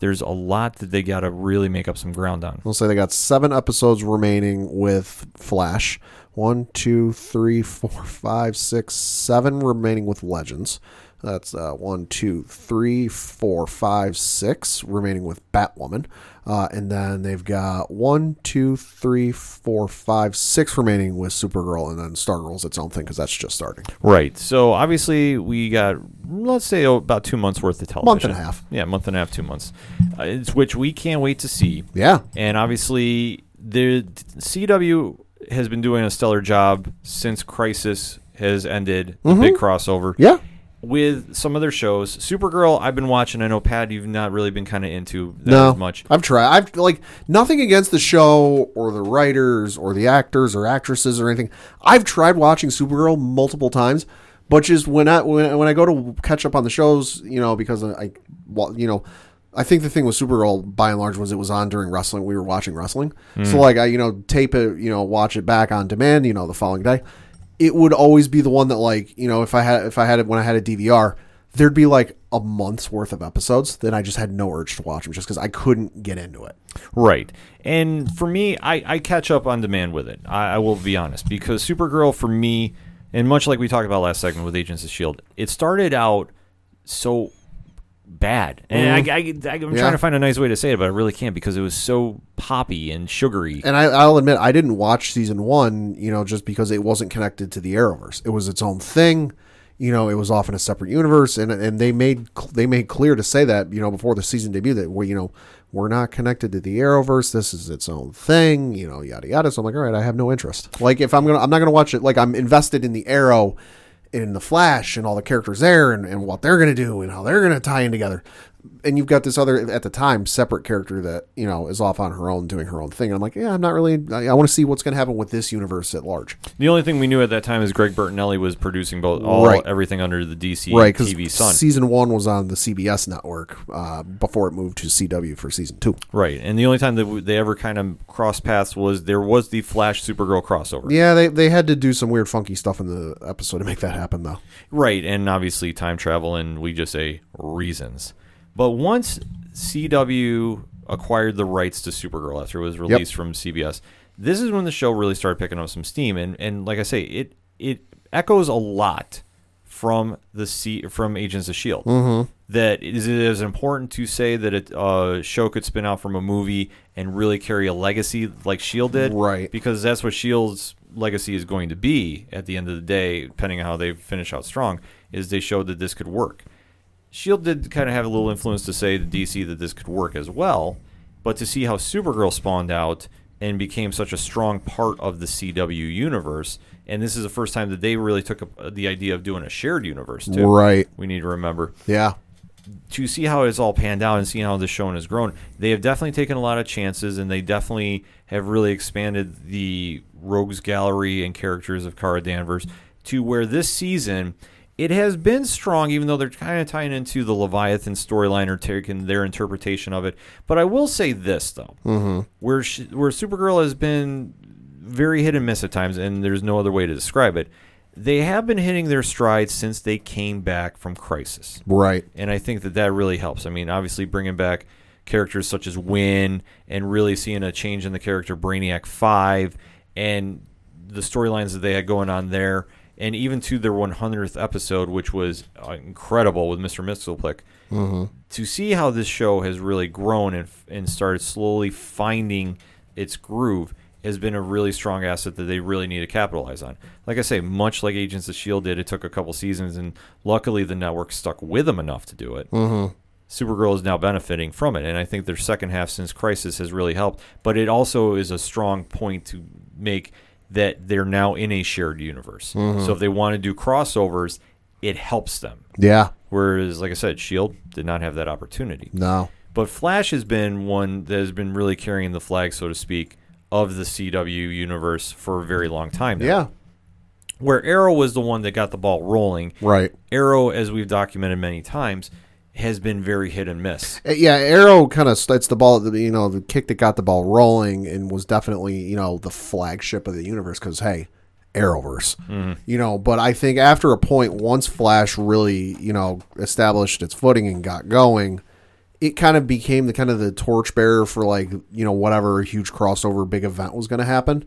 there's a lot that they got to really make up some ground on. We'll say they got seven episodes remaining with Flash. One, two, three, four, <laughs> five, six, seven remaining with Legends. That's uh, one, two, three, four, five, six remaining with Batwoman. Uh, and then they've got one, two, three, four, five, six remaining with Supergirl, and then Stargirl's its own thing because that's just starting. Right. So obviously we got let's say oh, about two months worth of television. Month and a half. Yeah, month and a half, two months. Uh, it's which we can't wait to see. Yeah. And obviously, the CW has been doing a stellar job since Crisis has ended, the big crossover. Mm-hmm. Yeah. With some other shows, Supergirl, I've been watching. I know Pat, you've not really been kind of into that no, as much. I've tried. I've like nothing against the show or the writers or the actors or actresses or anything. I've tried watching Supergirl multiple times, but just when I when, when I go to catch up on the shows, you know, because I, well, you know, I think the thing with Supergirl by and large was it was on during wrestling. We were watching wrestling, so hmm. like I you know tape it, you know, watch it back on demand, you know, the following day. It would always be the one that like you know if I had if I had it when I had a DVR, there'd be like a month's worth of episodes then I just had no urge to watch them just because I couldn't get into it. Right. And for me, I, I catch up on demand with it. I, I will be honest because Supergirl for me, and much like we talked about last segment with Agents of Shield, it started out so bad, and I, I, I, am Yeah. trying to find a nice way to say it, but I really can't because it was so poppy and sugary. And I, I'll admit I didn't watch season one, you know, just because it wasn't connected to the Arrowverse. It was its own thing. You know, it was off in a separate universe, and and they made they made clear to say that you know before the season debut that we you know we're not connected to the Arrowverse. This is its own thing. You know, yada yada. So I'm like, all right, I have no interest. Like if I'm gonna, I'm not gonna watch it. Like I'm invested in the Arrow, in the Flash, and all the characters there, and, and what they're gonna do, and how they're gonna tie in together. And you've got this other at the time separate character that you know is off on her own doing her own thing. I'm like, yeah, I'm not really. I, I want to see what's going to happen with this universe at large. The only thing we knew at that time is Greg Berlanti was producing both all Right. everything under the DC right TV Sun. season one was on the CBS network uh, before it moved to CW for season two. right, and the only time that they ever kind of crossed paths was there was the Flash Supergirl crossover. Yeah, they they had to do some weird funky stuff in the episode to make that happen though. Right, and obviously time travel and we just say reasons. But once CW acquired the rights to Supergirl after it was released from CBS, this is when the show really started picking up some steam. And and like I say, it it echoes a lot from the C from Agents of Shield. Mm-hmm. That is it is important to say that a uh, show could spin out from a movie and really carry a legacy like Shield did, Right. Because that's what Shield's legacy is going to be at the end of the day, depending on how they finish out strong. Is they showed that this could work. Shield did kind of have a little influence to say to DC that this could work as well, but to see how Supergirl spawned out and became such a strong part of the CW universe, and this is the first time that they really took up uh, the idea of doing a shared universe too. Right. We need to remember Yeah. to see how it's all panned out and seeing how this show has grown, they have definitely taken a lot of chances and they definitely have really expanded the rogues gallery and characters of Kara Danvers to where this season it has been strong, even though they're kind of tying into the Leviathan storyline or taking their interpretation of it. But I will say this though, mm-hmm. where she, where Supergirl has been very hit and miss at times, and there's no other way to describe it. They have been hitting their stride since they came back from Crisis Right. and I think that that really helps. I mean, obviously bringing back characters such as Winn and really seeing a change in the character Brainiac Five and the storylines that they had going on there, and even to their 100th episode, which was uh, incredible with Mr. Mxyzptlk. To see how this show has really grown and and started slowly finding its groove has been a really strong asset that they really need to capitalize on. Like I say, much like Agents of Shield did, it took a couple seasons, and luckily the network stuck with them enough to do it. Mm-hmm. Supergirl is now benefiting from it, and I think their second half since Crisis has really helped. But it also is a strong point to make that they're now in a shared universe. So if mm-hmm. they want to do crossovers, it helps them. Yeah. Whereas, like I said, Shield did not have that opportunity. No. But Flash has been one that has been really carrying the flag, so to speak, of the CW universe for a very long time now. Yeah. Where Arrow was the one that got the ball rolling. Right. Arrow, as we've documented many times, has been very hit and miss. Uh, Yeah, Arrow kind of starts the ball, you know, the kick that got the ball rolling and was definitely, you know, the flagship of the universe because, hey, Arrowverse. You know, but I think after a point, once Flash really, you know, established its footing and got going, it kind of became the kind of the torchbearer for like, you know, whatever huge crossover big event was going to happen.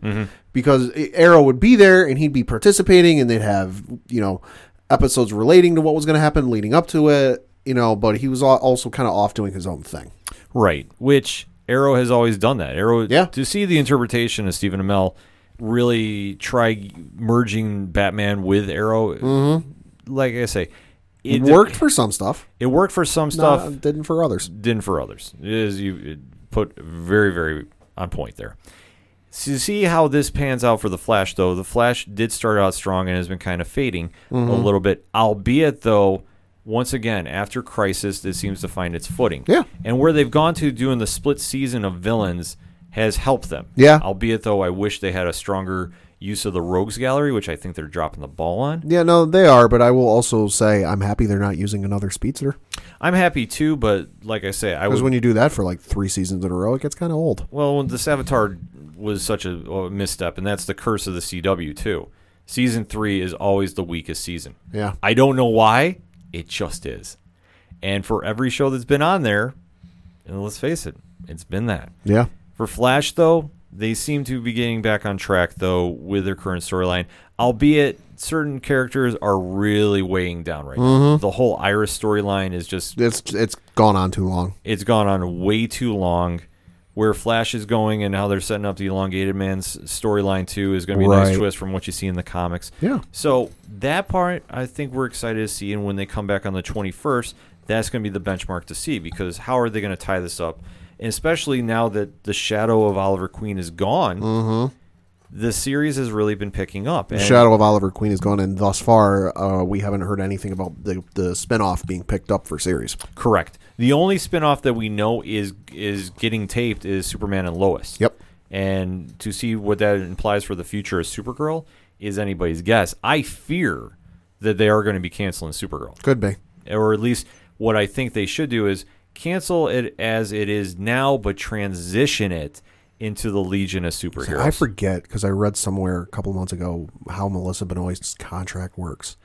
Because Arrow would be there and he'd be participating and they'd have, you know, episodes relating to what was going to happen leading up to it, you know, but he was also kind of off doing his own thing. Right. Which Arrow has always done that. Arrow, Yeah. To see the interpretation of Stephen Amell really try merging Batman with Arrow, mm-hmm. like I say, It worked for some stuff. It worked for some stuff. Nah, didn't for others. didn't for others. It is you put very very on point there. To see how this pans out for the Flash, though, the Flash did start out strong and has been kind of fading Mm-hmm. a little bit. Albeit, though, once again after Crisis, it seems to find its footing. Yeah. and where they've gone to doing the split season of villains has helped them. Yeah. albeit though, I wish they had a stronger use of the Rogues Gallery, which I think they're dropping the ball on. Yeah, no, they are, but I will also say I'm happy they're not using another speedster. I'm happy too, but like I say, I would when you do that for like three seasons in a row, it gets kind of old. Well, the Savitar was such a, a misstep, and that's the curse of the CW too. Season three is always the weakest season. Yeah. I don't know why. It just is. And for every show that's been on there, and let's face it, it's been that. Yeah. For Flash, though, they seem to be getting back on track, though, with their current storyline. Albeit certain characters are really weighing down right now. Mm-hmm. The whole Iris storyline is just It's it's gone on too long. it's gone on way too long. Where Flash is going and how they're setting up the elongated man's storyline too is going to be a nice twist from what you see in the comics. Yeah. So that part, I think we're excited to see, and when they come back on the 21st, that's going to be the benchmark to see because how are they going to tie this up? And especially now that the shadow of Oliver Queen is gone, the series has really been picking up. And Shadow of Oliver Queen is gone, and thus far, uh, we haven't heard anything about the the spinoff being picked up for series. Correct. The only spinoff that we know is is getting taped is Superman and Lois. Yep. And to see what that implies for the future of Supergirl is anybody's guess. I fear that they are going to be canceling Supergirl. Could be. Or at least what I think they should do is cancel it as it is now, but transition it into the Legion of Superheroes. I forget because I read somewhere a couple months ago how Melissa Benoist's contract works,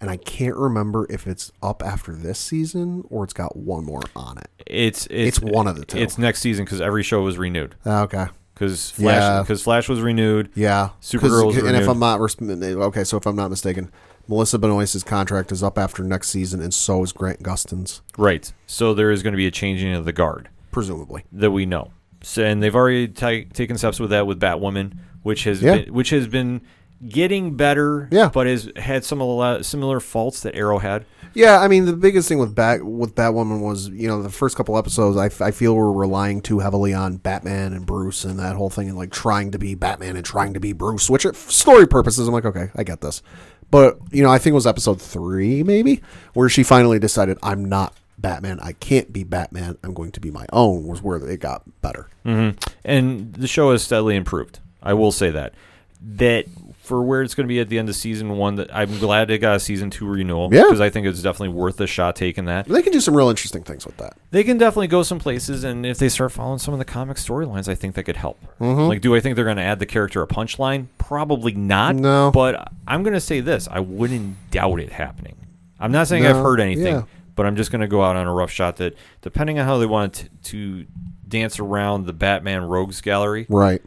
and I can't remember if it's up after this season or it's got one more on it. It's, it's It's one of the two. It's next season because every show was renewed. Ah, Okay. Because Flash, Yeah. because Flash was renewed. Yeah, Supergirl was and if. I'm not okay, so if I'm not mistaken, Melissa Benoist's contract is up after next season, and so is Grant Gustin's, Right. So there is going to be a changing of the guard presumably. that we know. So, and they've already ta taken steps with that with Batwoman, which has Yeah. been, which has been getting better. Yeah. But has had some of the similar faults that Arrow had. Yeah, I mean the biggest thing with Bat with Batwoman was you know the first couple episodes I, f- I feel we're relying too heavily on Batman and Bruce and that whole thing and like trying to be Batman and trying to be Bruce, which are story purposes I'm like okay I get this, but you know I think it was episode three maybe where she finally decided I'm not Batman I can't be Batman I'm going to be my own was where it got better. Mm-hmm. and the show has steadily improved. I will say that. That for where it's going to be at the end of season one, that I'm glad it got a season two renewal. Yeah. because I think it's definitely worth a shot taking that. They can do some real interesting things with that. They can definitely go some places, and if they start following some of the comic storylines, I think that could help. Mm-hmm. Like, do I think they're going to add the character a punchline? Probably not. No. but I'm going to say this: I wouldn't doubt it happening. I'm not saying I've heard anything, yeah. but I'm just going to go out on a rough shot that, depending on how they want to dance around the Batman Rogues Gallery, Right.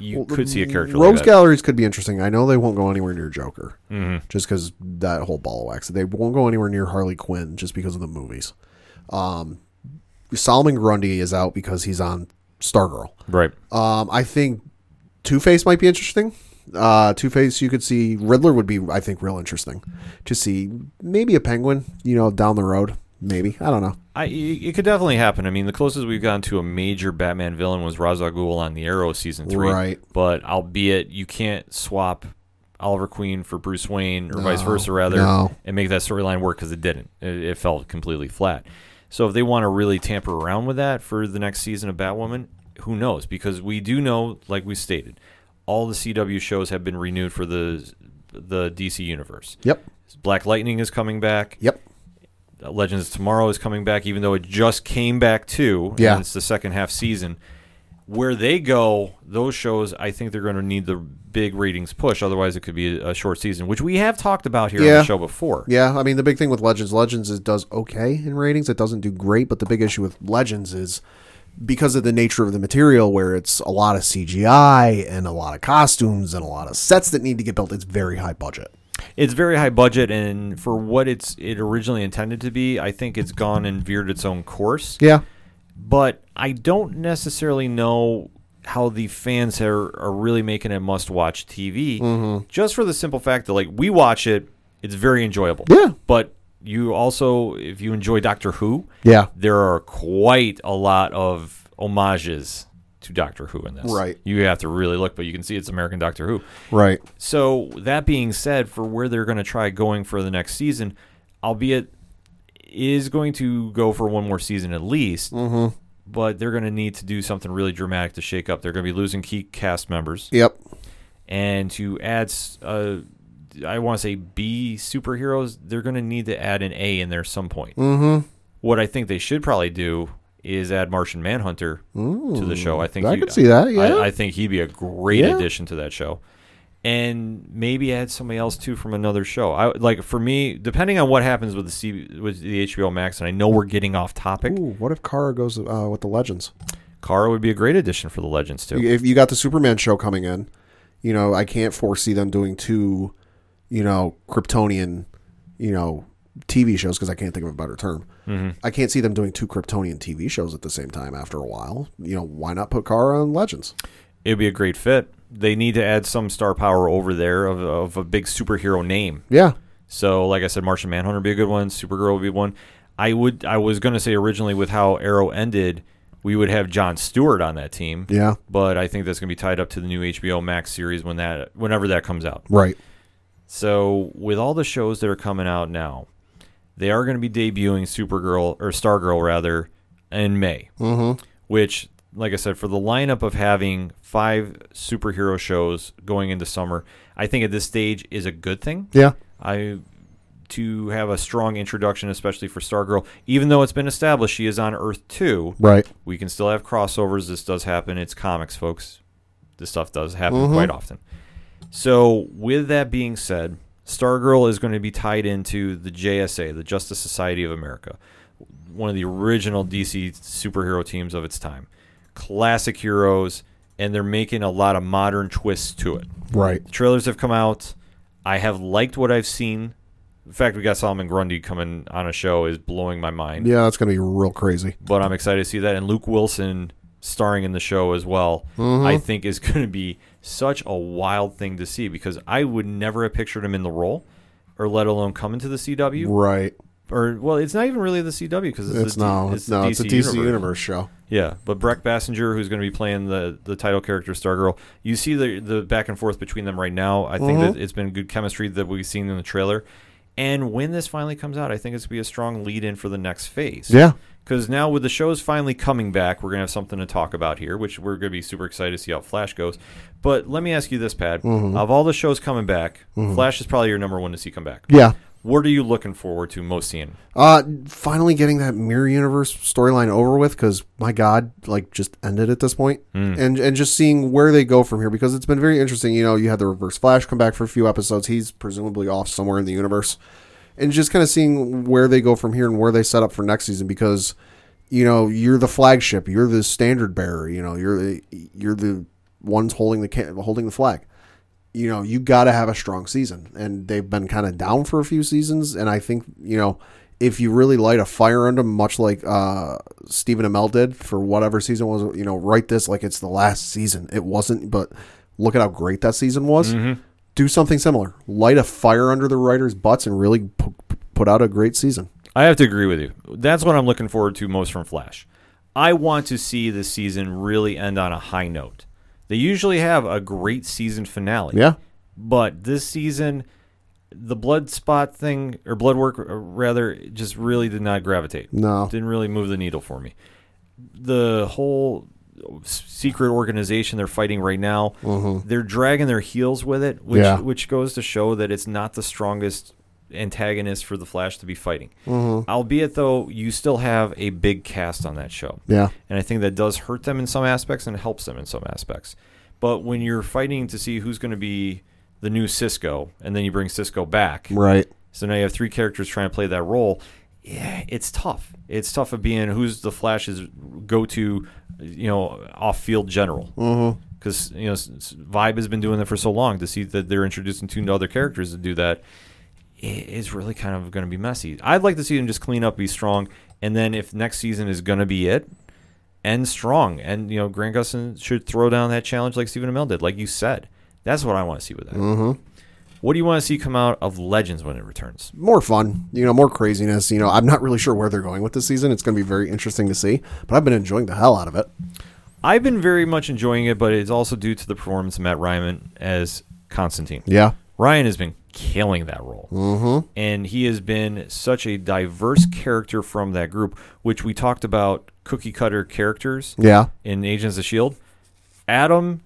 You could see a character Rogues like galleries could be interesting. I know they won't go anywhere near Joker, Mm-hmm. just because that whole ball of wax. They won't go anywhere near Harley Quinn just because of the movies. Um, Solomon Grundy is out because he's on Stargirl. right? Um, I think Two Face might be interesting. Uh, Two Face, you could see Riddler would be, I think, real interesting to see. Maybe a Penguin, you know, down the road. Maybe I don't know. I, it could definitely happen. I mean, the closest we've gotten to a major Batman villain was Ra's al Ghul on the Arrow season three. Right. But albeit you can't swap Oliver Queen for Bruce Wayne or vice versa, rather, no. and make that storyline work because it didn't. It, it felt completely flat. So if they want to really tamper around with that for the next season of Batwoman, who knows? Because we do know, like we stated, all the CW shows have been renewed for the the DC universe. Yep. Black Lightning is coming back. Yep. Legends of Tomorrow is coming back, even though it just came back too. Yeah. it's the second half season. Where they go, those shows, I think they're going to need the big ratings push. Otherwise, it could be a, short season, which we have talked about here on Yeah. the show before. Yeah, I mean the big thing with Legends, Legends is does okay in ratings. It doesn't do great, but the big issue with Legends is because of the nature of the material, where it's a lot of CGI and a lot of costumes and a lot of sets that need to get built. It's very high budget. It's very high budget, and for what it's it originally intended to be, I think it's gone and veered its own course. Yeah, but I don't necessarily know how the fans are, are really making it must watch TV Mm-hmm. just for the simple fact that like we watch it it's very enjoyable Yeah. but you also if you enjoy Doctor Who yeah, there are quite a lot of homages to Doctor Who in this Right. you have to really look but you can see it's American Doctor Who right. so that being said, for where they're going to try going for the next season, albeit is going to go for one more season at least, Mm-hmm. but they're going to need to do something really dramatic to shake up. They're going to be losing key cast members, Yep. and to add, uh, I want to say B superheroes, they're going to need to add an A in there some point. Mm-hmm. What I think they should probably do is add Martian Manhunter to the show. I think I he- could see that, yeah. I, I think he'd be a great Yeah. addition to that show, and maybe add somebody else too from another show. I like for me, depending on what happens with the C, with the HBO Max, and I know we're getting off topic. Ooh, what if Kara goes uh, with the Legends? Kara would be a great addition for the Legends too. If you got the Superman show coming in, you know I can't foresee them doing two, you know, Kryptonian, you know, TV shows because I can't think of a better term. Mm-hmm. I can't see them doing two Kryptonian TV shows at the same time after a while. You know, why not put Kara on Legends? It'd be a great fit. They need to add some star power over there of, of a big superhero name. Yeah. So, like I said, Martian Manhunter would be a good one. Supergirl would be one. I would. I was going to say originally with how Arrow ended we would have John Stewart on that team. Yeah. But I think that's going to be tied up to the new HBO Max series when that whenever that comes out. Right. So with all the shows that are coming out now, they are going to be debuting Supergirl or Stargirl rather in May. Mm-hmm. Which, like I said, for the lineup of having five superhero shows going into summer, I think at this stage is a good thing. Yeah. I to have a strong introduction, especially for Stargirl, even though it's been established she is on Earth two. Right. We can still have crossovers. This does happen. It's comics, folks. This stuff does happen quite often. So, with that being said, Stargirl is going to be tied into the JSA, the Justice Society of America, one of the original DC superhero teams of its time. Classic heroes, and they're making a lot of modern twists to it. Right. The trailers have come out. I have liked what I've seen. The fact we got Solomon Grundy coming on a show is blowing my mind Yeah, that's gonna be real crazy. but I'm excited to see that. And Luke Wilson starring in the show as well, mm-hmm. I think is <laughs> going to be such a wild thing to see because I would never have pictured him in the role, or let alone come into the CW. Right. Or well, it's not even really the CW because it's, It's no, it's no, it's a DC universe. universe. show. Yeah, but Brec Bassinger, who's going to be playing the the title character Stargirl, you see the the back and forth between them right now. I think Mm-hmm. that it's been good chemistry that we've seen in the trailer. And when this finally comes out, I think it's going to be a strong lead in for the next phase. Yeah. Because now with the shows finally coming back, we're going to have something to talk about here, which we're going to be super excited to see how Flash goes. But let me ask you this, Pat. Mm-hmm. Of all the shows coming back, Flash is probably your number one to see come back. Yeah. What are you looking forward to most seeing? Uh, finally getting that mirror universe storyline over with because my God, like just ended at this point. and and just seeing where they go from here because it's been very interesting. You know, you had the Reverse Flash come back for a few episodes. He's presumably off somewhere in the universe, and just kind of seeing where they go from here and where they set up for next season because you know you're the flagship, you're the standard bearer. You know, you're the you're the ones holding the holding the flag you know, you got to have a strong season. And they've been kind of down for a few seasons. And I think, you know, if you really light a fire under them, much like uh, Stephen Amell did for whatever season was, you know, write this like it's the last season. It wasn't, but look at how great that season was. Do something similar. Light a fire under the writers' butts and really pu- put out a great season. I have to agree with you. That's what I'm looking forward to most from Flash. I want to see this season really end on a high note. They usually have a great season finale. Yeah. But this season, the blood spot thing, or blood work, uh, rather, just really did not gravitate. No. Didn't really move the needle for me. The whole secret organization they're fighting right now, they're dragging their heels with it, which, Mm-hmm. Yeah. which goes to show that it's not the strongest antagonist for the Flash to be fighting. Mm-hmm. Albeit, though, you still have a big cast on that show. Yeah. And I think that does hurt them in some aspects and helps them in some aspects. But when you're fighting to see who's going to be the new Cisco, and then you bring Cisco back, Right. so now you have three characters trying to play that role. Yeah, it's tough. It's tough of being who's the Flash's go-to, you know, off-field general. Because you know, Vibe has been doing that for so long. To see that they're introducing two other characters to do that i- really kind of going to be messy. I'd like to see them just clean up, be strong, and then if next season is going to be it, end strong. And you know, Grant Gustin should throw down that challenge like Stephen Amell did, like you said. That's what I want to see with that. Mm-hmm. What do you want to see come out of Legends when it returns? More fun, you know, more craziness. You know, I'm not really sure where they're going with this season. It's going to be very interesting to see, but I've been enjoying the hell out of it. I've been very much enjoying it, but it's also due to the performance of Matt Ryan as Constantine. Yeah. Ryan has been killing that role. Mm-hmm. And he has been such a diverse character from that group, which we talked about cookie cutter characters Yeah. in Agents of S.H.I.E.L.D. Adam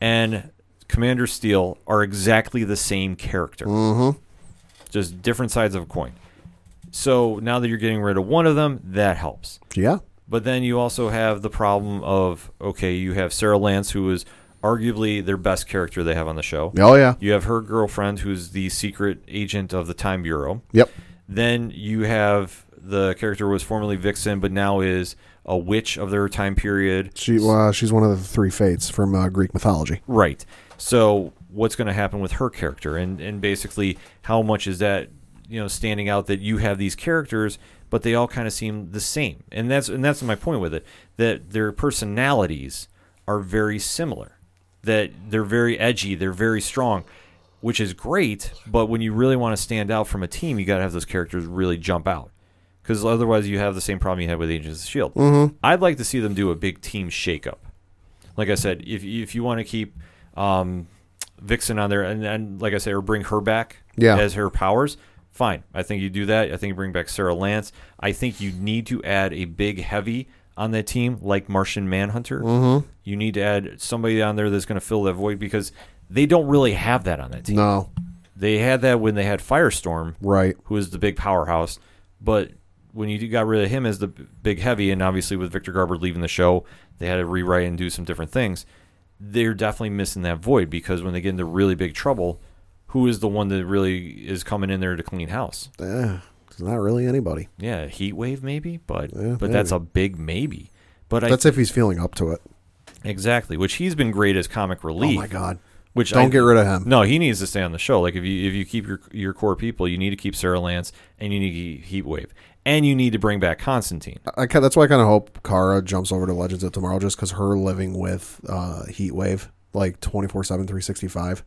and Commander Steel are exactly the same character, mm-hmm. just different sides of a coin. So now that you're getting rid of one of them, that helps. Yeah. But then you also have the problem of okay, you have Sara Lance, who is arguably their best character they have on the show. Oh, yeah. You have her girlfriend, who's the secret agent of the Time Bureau. Yep. Then you have the character who was formerly Vixen, but now is a witch of their time period. She uh, she's one of the three fates from uh, Greek mythology. Right. So what's going to happen with her character, and and basically how much is that you know standing out that you have these characters, but they all kind of seem the same, and that's and that's my point with it that their personalities are very similar, that they're very edgy, they're very strong. Which is great, but when you really want to stand out from a team, you got to have those characters really jump out. Because otherwise you have the same problem you had with Agents of Shield. Mm-hmm. I'd like to see them do a big team shakeup. Like I said, if if you want to keep um, Vixen on there, and, and like I said, or bring her back Yeah. as her powers, fine. I think you do that. I think you bring back Sara Lance. I think you need to add a big heavy on that team, like Martian Manhunter. Mm-hmm. You need to add somebody on there that's going to fill that void because they don't really have that on that team. No, They had that when they had Firestorm, right. who was the big powerhouse. But when you got rid of him as the big heavy, and obviously with Victor Garber leaving the show, they had to rewrite and do some different things. They're definitely missing that void because when they get into really big trouble, who is the one that really is coming in there to clean house? It's not really anybody. Yeah, Heat Wave maybe, but Yeah, but that's a big maybe. But That's I if he's feeling up to it. exactly, which he's been great as comic oh relief. Oh my god. Which Don't I- get rid of him. No, he needs to stay on the show. Like if you if you keep your your core people, you need to keep Sara Lance and you need to keep Heat Wave, and you need to bring back Constantine. I that's why I kind of hope Kara jumps over to Legends of Tomorrow just because her living with uh, Heat Wave like 24 7, 365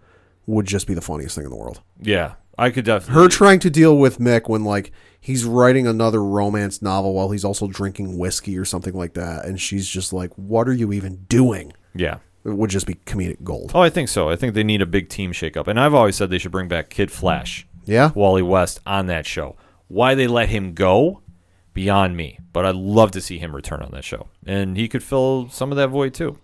would just be the funniest thing in the world. Yeah, I could definitely. Her trying to deal with Mick when like he's writing another romance novel while he's also drinking whiskey or something like that. And she's just like, what are you even doing? yeah. It would just be comedic gold. Oh, I think so. I think they need a big team shakeup, and I've always said they should bring back Kid Flash, Yeah. Wally West on that show. Why they let him go, beyond me. But I'd love to see him return on that show, and he could fill some of that void too.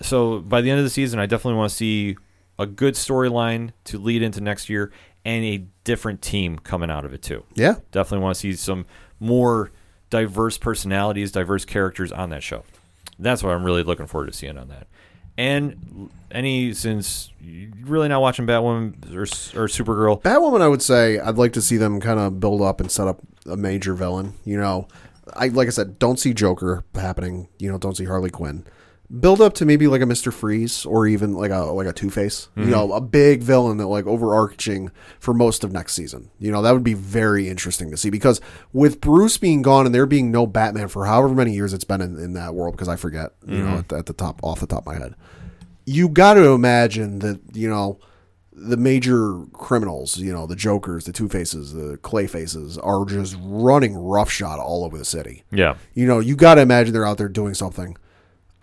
So by the end of the season, I definitely want to see a good storyline to lead into next year, and a different team coming out of it too. Yeah. Definitely want to see some more diverse personalities, diverse characters on that show. That's what I'm really looking forward to seeing on that. And any since really not watching Batwoman or, or Supergirl, Batwoman, I would say I'd like to see them kind of build up and set up a major villain. You know, I like I said, don't see Joker happening. You know, don't see Harley Quinn. Build up to maybe like a Mister Freeze or even like a like a Two Face. You know, mhm. a big villain that like overarching for most of next season. You know, that would be very interesting to see because with Bruce being gone and there being no Batman for however many years it's been in, in that world, because I forget. You know, mm-hmm. at the, at the top off the top of my head you got to imagine that you know the major criminals, you know the Jokers, the Two Faces, the Clay Faces, are just running roughshod all over the city. yeah, You know, you got to imagine they're out there doing something.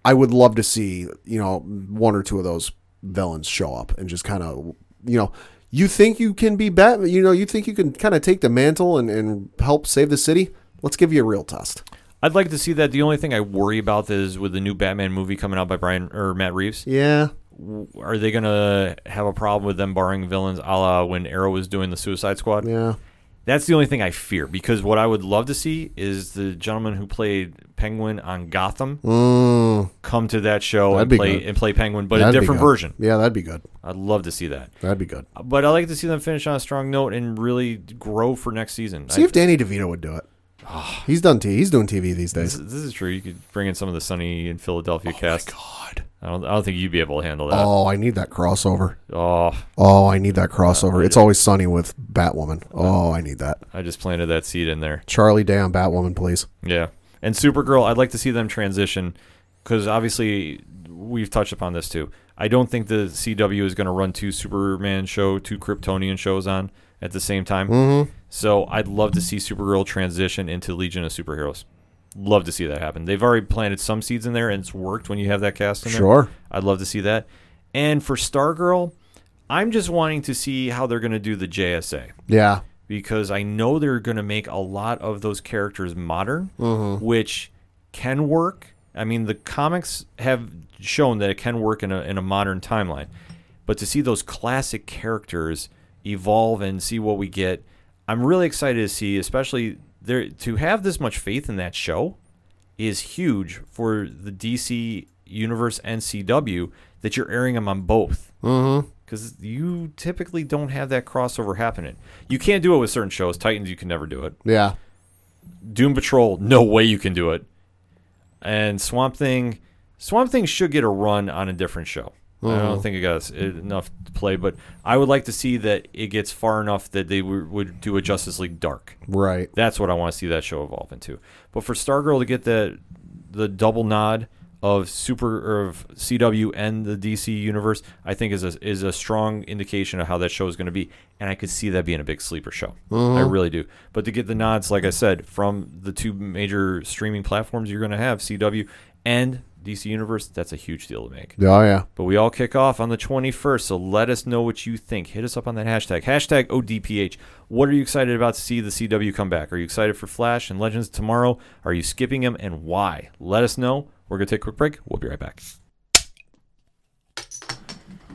I would love to see you know one or two of those villains show up and just kind of you know. You think you can be Batman? You know, you think you can kind of take the mantle and, and help save the city? Let's give you a real test. I'd like to see that. The only thing I worry about is with the new Batman movie coming out by Brian or Matt Reeves. Yeah, Are they gonna have a problem with them borrowing villains, a la when Arrow was doing the Suicide Squad? yeah. That's the only thing I fear because what I would love to see is the gentleman who played Penguin on Gotham Mm, come to that show That'd and play good. and play Penguin, but a that'd be different good. version. Yeah, that'd be good. I'd love to see that. That'd be good. But I like to see them finish on a strong note and really grow for next season. See I- if Danny DeVito would do it. He's done. T- he's doing TV these days. this is true. You could bring in some of the Sunny in Philadelphia cast. Oh, God. I don't. I don't think you'd be able to handle that. Oh, I need that crossover. Oh, Oh, I need that crossover. It's always sunny with Batwoman. Oh, I need that. I just planted that seed in there. Charlie Day on Batwoman, please. Yeah, and Supergirl. I'd like to see them transition because obviously we've touched upon this too. I don't think the CW is going to run two Superman show, two Kryptonian shows on at the same time. Mm-hmm. So I'd love to see Supergirl transition into Legion of Superheroes. Love to see that happen. They've already planted some seeds in there, and it's worked when you have that cast in there. Sure. I'd love to see that. And for Stargirl, I'm just wanting to see how they're going to do the JSA Yeah. because I know they're going to make a lot of those characters modern, mm-hmm. which can work. I mean, the comics have shown that it can work in a in a modern timeline, but to see those classic characters evolve and see what we get, I'm really excited to see. Especially there to have this much faith in that show is huge for the DC universe and CW that you're airing them on both Mm-hmm. because you typically don't have that crossover happening. You can't do it with certain shows. Titans, you can never do it. Yeah. Doom Patrol, no way you can do it. And Swamp Thing, Swamp Thing should get a run on a different show. I don't uh-huh. think it got enough to play, but I would like to see that it gets far enough that they would would do a Justice League Dark. Right. That's what I want to see that show evolve into. But for Stargirl to get the the double nod of super or of CW and the DC universe, I think is a is a strong indication of how that show is going to be, and I could see that being a big sleeper show. I uh-huh. really do. But to get the nods, like I said, from the two major streaming platforms, you're going to have CW and DC Universe. That's a huge deal to make. Oh yeah. But we all kick off on the 21st, so let us know what you think. Hit us up on that hashtag, hashtag ODPH. What are you excited about to see the CW come back? Are you excited for Flash and Legends tomorrow? Are you skipping them and why? Let us know. We're going to take a quick break. We'll be right back.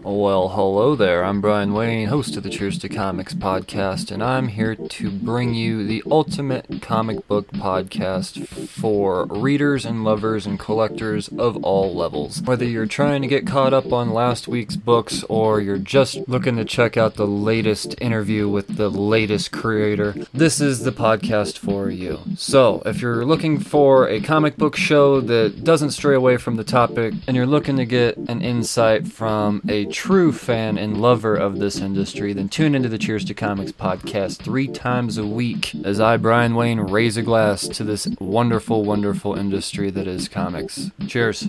Oh, well, hello there. I'm Brian Wayne, host of the Cheers to Comics podcast, and I'm here to bring you the ultimate comic book podcast for readers and lovers and collectors of all levels. Whether you're trying to get caught up on last week's books or you're just looking to check out the latest interview with the latest creator, this is the podcast for you. So, if you're looking for a comic book show that doesn't stray away from the topic and you're looking to get an insight from a true fan and lover of this industry, then tune into the Cheers to Comics podcast three times a week as I, Brian Wayne, raise a glass to this wonderful, wonderful industry that is comics. Cheers.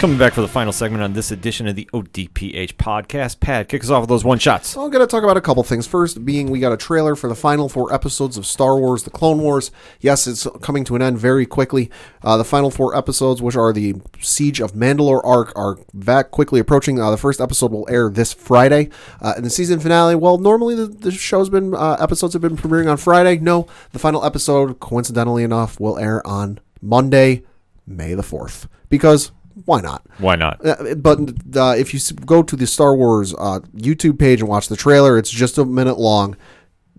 Coming back for the final segment on this edition of the ODPH podcast. Pat, kick us off with those one shots. I'm going to talk about a couple things. First, being we got a trailer for the final four episodes of Star Wars: The Clone Wars. Yes, it's coming to an end very quickly. Uh, the final four episodes, which are the Siege of Mandalore arc, are that quickly approaching. Uh, the first episode will air this Friday, uh, and the season finale. Well, normally the, the show's been uh, episodes have been premiering on Friday. No, the final episode, coincidentally enough, will air on Monday, May the fourth, because. Why not? Why not? Uh, but uh, if you go to the Star Wars uh, YouTube page and watch the trailer, it's just a minute long.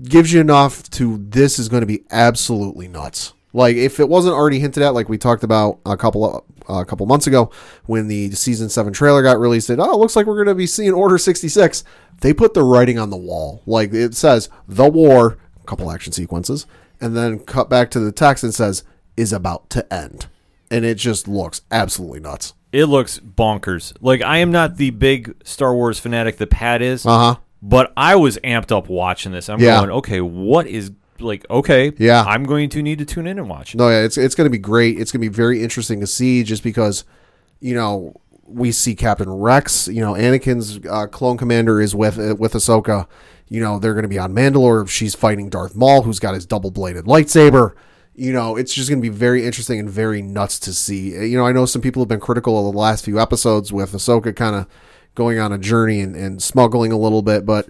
Gives you enough to this is going to be absolutely nuts. Like if it wasn't already hinted at, like we talked about a couple of, a couple months ago when the season seven trailer got released, it oh it looks like we're going to be seeing Order sixty six. They put the writing on the wall, like it says the war, a couple action sequences, and then cut back to the text and says is about to end, and it just looks absolutely nuts. It looks bonkers. Like I am not the big Star Wars fanatic that Pat is, Uh huh. but I was amped up watching this. I'm Yeah. going, okay, what is like? Okay, Yeah. I'm going to need to tune in and watch. No, yeah, it's it's going to be great. It's going to be very interesting to see, just because, you know, we see Captain Rex. You know, Anakin's uh, clone commander is with uh, with Ahsoka. You know, they're going to be on Mandalore. She's fighting Darth Maul, who's got his double bladed lightsaber. You know, it's just going to be very interesting and very nuts to see. Uh, You know, I know some people have been critical of the last few episodes with Ahsoka kind of going on a journey and, and smuggling a little bit, but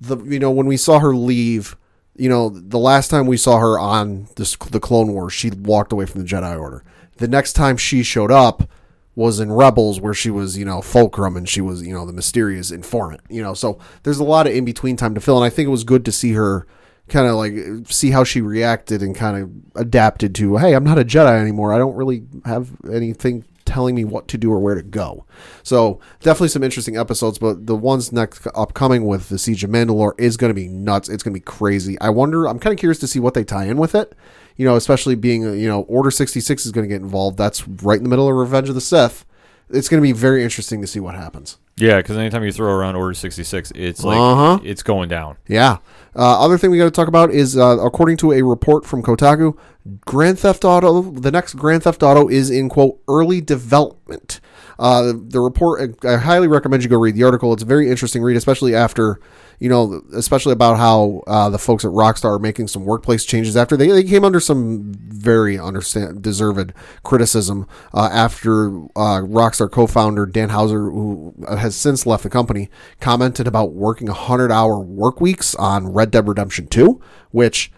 the you know when we saw her leave you know, the last time we saw her on this, the Clone Wars, she walked away from the Jedi Order. The next time she showed up was in Rebels, where she was, you know, Fulcrum and she was, you know, the mysterious informant. You know, so there's a lot of in between time to fill, and I think it was good to see her kind of like see how she reacted and kind of adapted to, hey, I'm not a Jedi anymore. I don't really have anything telling me what to do or where to go. So definitely some interesting episodes, but the ones next upcoming with the Siege of Mandalore is going to be nuts. It's going to be crazy. I wonder. I'm kind of curious to see what they tie in with it. You know, especially being you know Order 66 is going to get involved. That's right in the middle of Revenge of the Sith. It's going to be very interesting to see what happens. Yeah, because anytime you throw around Order 66, it's like Uh-huh. it's going down. Yeah. Uh, other thing we got to talk about is, uh, according to a report from Kotaku, Grand Theft Auto, the next Grand Theft Auto is in quote early development. Uh, the report, I highly recommend you go read the article. It's a very interesting read, especially after, you know, especially about how uh, the folks at Rockstar are making some workplace changes after they, they came under some very understand deserved criticism uh, after uh, Rockstar co-founder Dan Houser, who has since left the company, commented about working 100 hour work weeks on Red Dead Redemption 2, which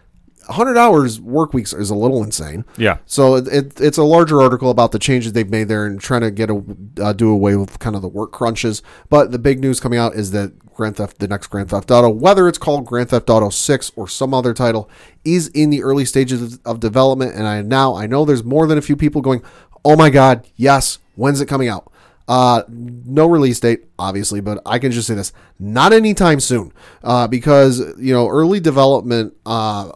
100 hours work weeks is a little insane. Yeah. So it, it, it's a larger article about the changes they've made there and trying to get a uh, do away with kind of the work crunches. But the big news coming out is that Grand Theft, the next Grand Theft Auto, whether it's called Grand Theft Auto 6 or some other title, is in the early stages of, of development. And I now I know there's more than a few people going, "Oh my God, yes! When's it coming out?" Uh, no release date, obviously, but I can just say this: not anytime soon, uh, because you know early development uh,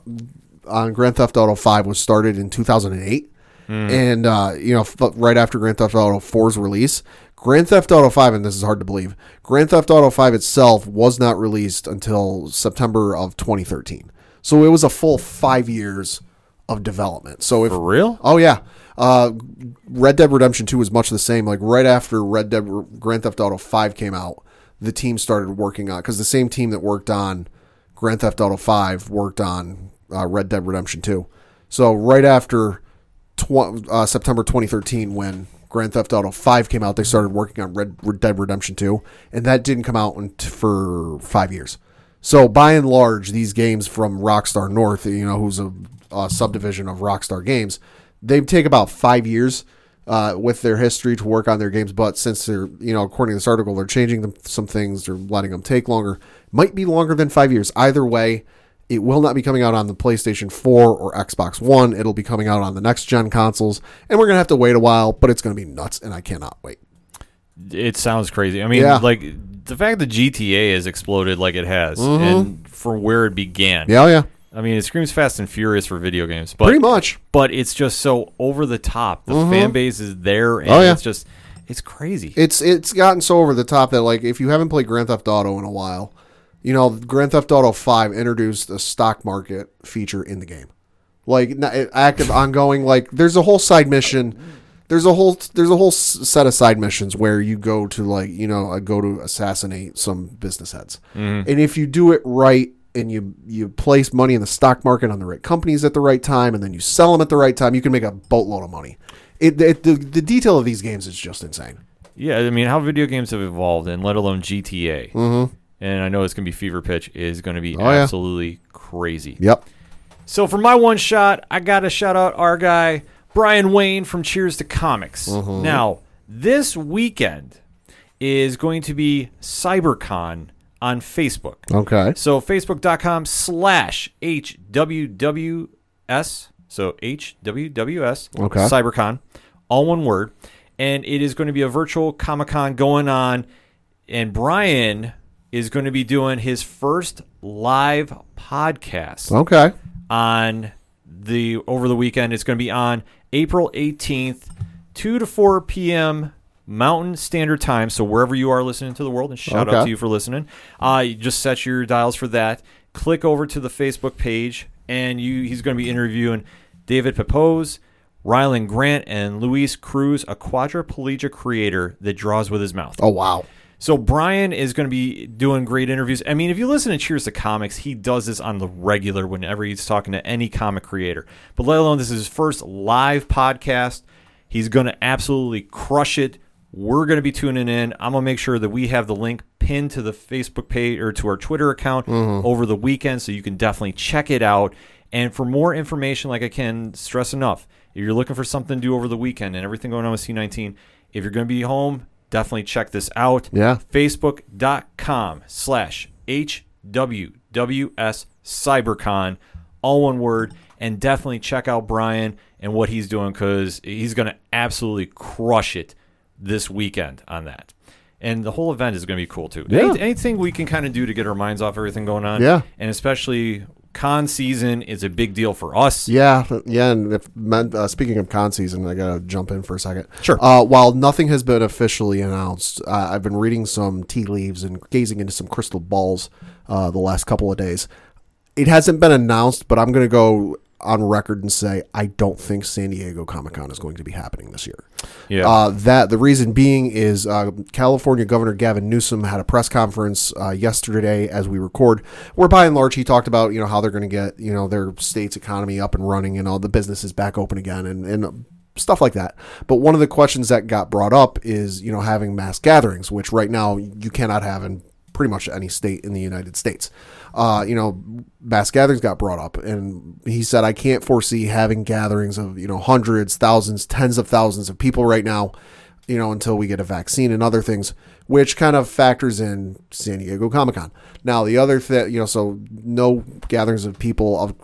on Grand Theft Auto Five was started in 2008, and uh, you know f- right after Grand Theft Auto 4's release. Grand Theft Auto 5, and this is hard to believe, Grand Theft Auto 5 itself was not released until September of 2013. So it was a full five years of development. So if For real? Oh yeah. Uh, Red Dead Redemption 2 was much the same. Like right after Red Dead Grand Theft Auto 5 came out, the team started working on because the same team that worked on Grand Theft Auto 5 worked on uh, Red Dead Redemption 2. So right after tw- uh, September 2013, when Grand Theft Auto 5 came out, they started working on Red, Red Dead Redemption 2, and that didn't come out unt- for five years. So by and large, these games from Rockstar North, you know, who's a, a subdivision of Rockstar Games, they take about five years uh, with their history to work on their games. But since they're, you know, according to this article, they're changing them, some things, they're letting them take longer. Might be longer than five years. Either way, it will not be coming out on the PlayStation 4 or Xbox One. It'll be coming out on the next gen consoles, and we're gonna have to wait a while. But it's gonna be nuts, and I cannot wait. It sounds crazy. I mean, Yeah. like the fact that GTA has exploded like it has, and from where it began. Mm-hmm. Yeah, yeah, I mean, it screams Fast and Furious for video games, but pretty much. But it's just so over the top. The fan base is there, and Oh, yeah. it's just it's crazy. It's it's gotten so over the top that like if you haven't played Grand Theft Auto in a while, you know Grand Theft Auto Five introduced a stock market feature in the game, like active ongoing. Like there's a whole side mission. There's a whole there's a whole set of side missions where you go to like you know uh, go to assassinate some business heads, and if you do it right and you you place money in the stock market on the right companies at the right time, and then you sell them at the right time, you can make a boatload of money. It, it the, the detail of these games is just insane. yeah, I mean, how video games have evolved, and let alone GTA. Mm-hmm. And I know it's gonna be fever pitch is gonna be Oh, yeah. absolutely crazy. Yep. So for my one shot, I got to shout out our guy Brian Wayne from Cheers to Comics. Mm-hmm. Now, this weekend is going to be CyberCon on Facebook. Okay. So facebook.com slash HWWS. So HWWS. Okay. CyberCon. All one word. And it is going to be a virtual Comic Con going on. And Brian is going to be doing his first live podcast Okay. on the over the weekend. It's going to be on April 18th, 2 to 4 p.m. Mountain Standard Time. So wherever you are listening to the world, and shout out to you for listening. Uh, you just set your dials for that. Click over to the Facebook page, and you he's going to be interviewing David Pepose, Rylend Grant, and Luis Cruz, a quadriplegic creator that draws with his mouth. Oh wow. So Brian is going to be doing great interviews. I mean, if you listen to Cheers to Comics, he does this on the regular whenever he's talking to any comic creator. But let alone this is his first live podcast. He's going to absolutely crush it. We're going to be tuning in. I'm going to make sure that we have the link pinned to the Facebook page or to our Twitter account mm-hmm. over the weekend so you can definitely check it out. And for more information, like I can stress enough, if you're looking for something to do over the weekend and everything going on with C19, if you're going to be home, definitely check this out. Yeah. Facebook.com slash HWWS CyberCon, all one word. And definitely check out Brian and what he's doing because he's going to absolutely crush it this weekend on that. And the whole event is going to be cool too. Yeah. Any- anything we can kind of do to get our minds off everything going on. Yeah. And especially con season is a big deal for us. Yeah, yeah. And if uh, speaking of con season, I gotta jump in for a second. Sure. Uh, while nothing has been officially announced, uh, I've been reading some tea leaves and gazing into some crystal balls uh, the last couple of days. It hasn't been announced, but I'm gonna go on record and say I don't think San Diego Comic Con is going to be happening this year. Yeah. Uh, that the reason being is uh, California Governor Gavin Newsom had a press conference uh, yesterday as we record, where by and large he talked about you know how they're going to get you know their state's economy up and running and all the businesses back open again and and stuff like that. But one of the questions that got brought up is you know having mass gatherings, which right now you cannot have in pretty much any state in the United States. Uh, you know, mass gatherings got brought up, and he said, I can't foresee having gatherings of, you know, hundreds, thousands, tens of thousands of people right now, you know, until we get a vaccine and other things, which kind of factors in San Diego Comic Con. Now, the other thing, you know, so no gatherings of people of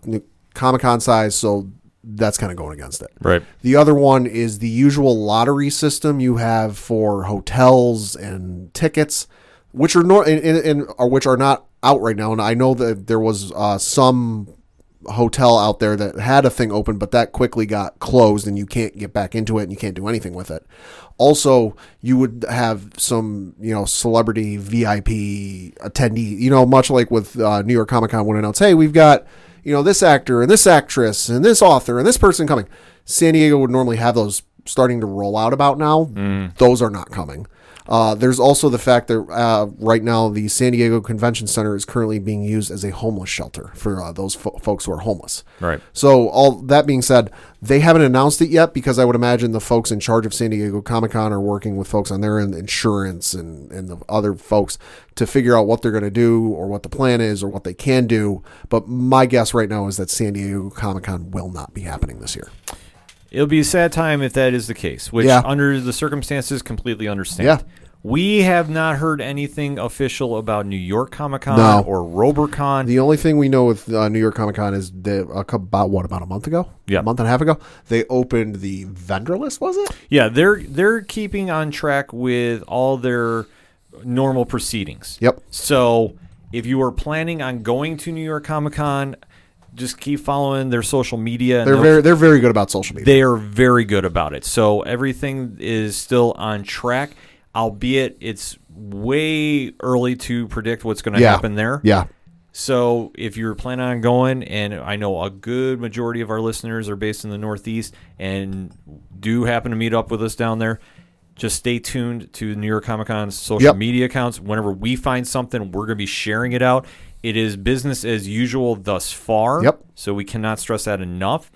Comic Con size, so that's kind of going against it. Right. The other one is the usual lottery system you have for hotels and tickets, which are nor and, and, and which are not out right now. And I know that there was uh, some hotel out there that had a thing open, but that quickly got closed, and you can't get back into it, and you can't do anything with it. Also, you would have some, you know, celebrity VIP attendee, you know, much like with uh, New York Comic Con when announced, hey, we've got, you know, this actor and this actress and this author and this person coming. San Diego would normally have those starting to roll out about now. Those are not coming. Uh, there's also the fact that uh, right now the San Diego Convention Center is currently being used as a homeless shelter for uh, those fo- folks who are homeless. Right. So all that being said, they haven't announced it yet because I would imagine the folks in charge of San Diego Comic Con are working with folks on their end, insurance and and the other folks to figure out what they're going to do or what the plan is or what they can do. But my guess right now is that San Diego Comic Con will not be happening this year. It'll be a sad time if that is the case, which Yeah. under the circumstances completely understand. Yeah. We have not heard anything official about New York Comic Con No. or RoberCon. The only thing we know with uh, New York Comic Con is they, uh, about what about a month ago? Yeah. a month and a half ago. They opened the vendor list. Was it? yeah, they're they're keeping on track with all their normal proceedings. Yep. So if you are planning on going to New York Comic Con, just keep following their social media. They're very they're very good about social media. They are very good about it. So everything is still on track, albeit it's way early to predict what's going to yeah. happen there. Yeah. So if you're planning on going, and I know a good majority of our listeners are based in the Northeast and do happen to meet up with us down there, just stay tuned to New York Comic Con's social Yep. media accounts. Whenever we find something, we're going to be sharing it out. It is business as usual thus far. Yep. So we cannot stress that enough.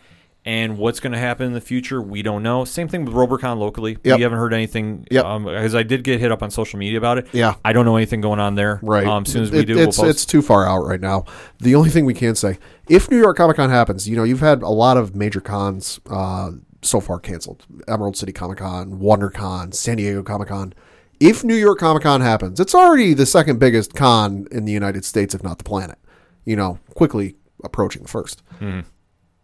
And what's going to happen in the future, we don't know. Same thing with RoberCon locally. Yep. We haven't heard anything. Yep. Because I did get hit up on social media about it. Yeah. I don't know anything going on there. Right. Um, as soon as we It- do, it's we'll post. it's too far out right now. The only thing we can say, if New York Comic Con happens, you know, you've had a lot of major cons uh, so far canceled. Emerald City Comic Con, WonderCon, San Diego Comic Con. If New York Comic Con happens, it's already the second biggest con in the United States, if not the planet. You know, quickly approaching the 1st Mm-hmm.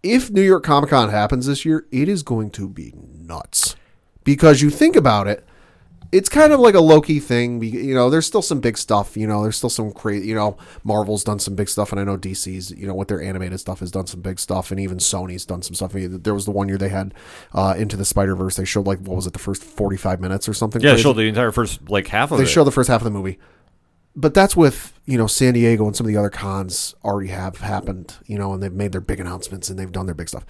If New York Comic Con happens this year, it is going to be nuts. Because you think about it, it's kind of like a low key thing. You know, there's still some big stuff. You know, there's still some crazy. You know, Marvel's done some big stuff, and I know DC's. You know, with their animated stuff has done some big stuff, and even Sony's done some stuff. I mean, there was the one year they had uh, into the Spider Verse. They showed like what was it, the first 45 minutes or something? yeah, crazy? showed the entire first like half of it. they it. show the first half of the movie. But that's with you know San Diego and some of the other cons already have happened. You know, and they've made their big announcements and they've done their big stuff.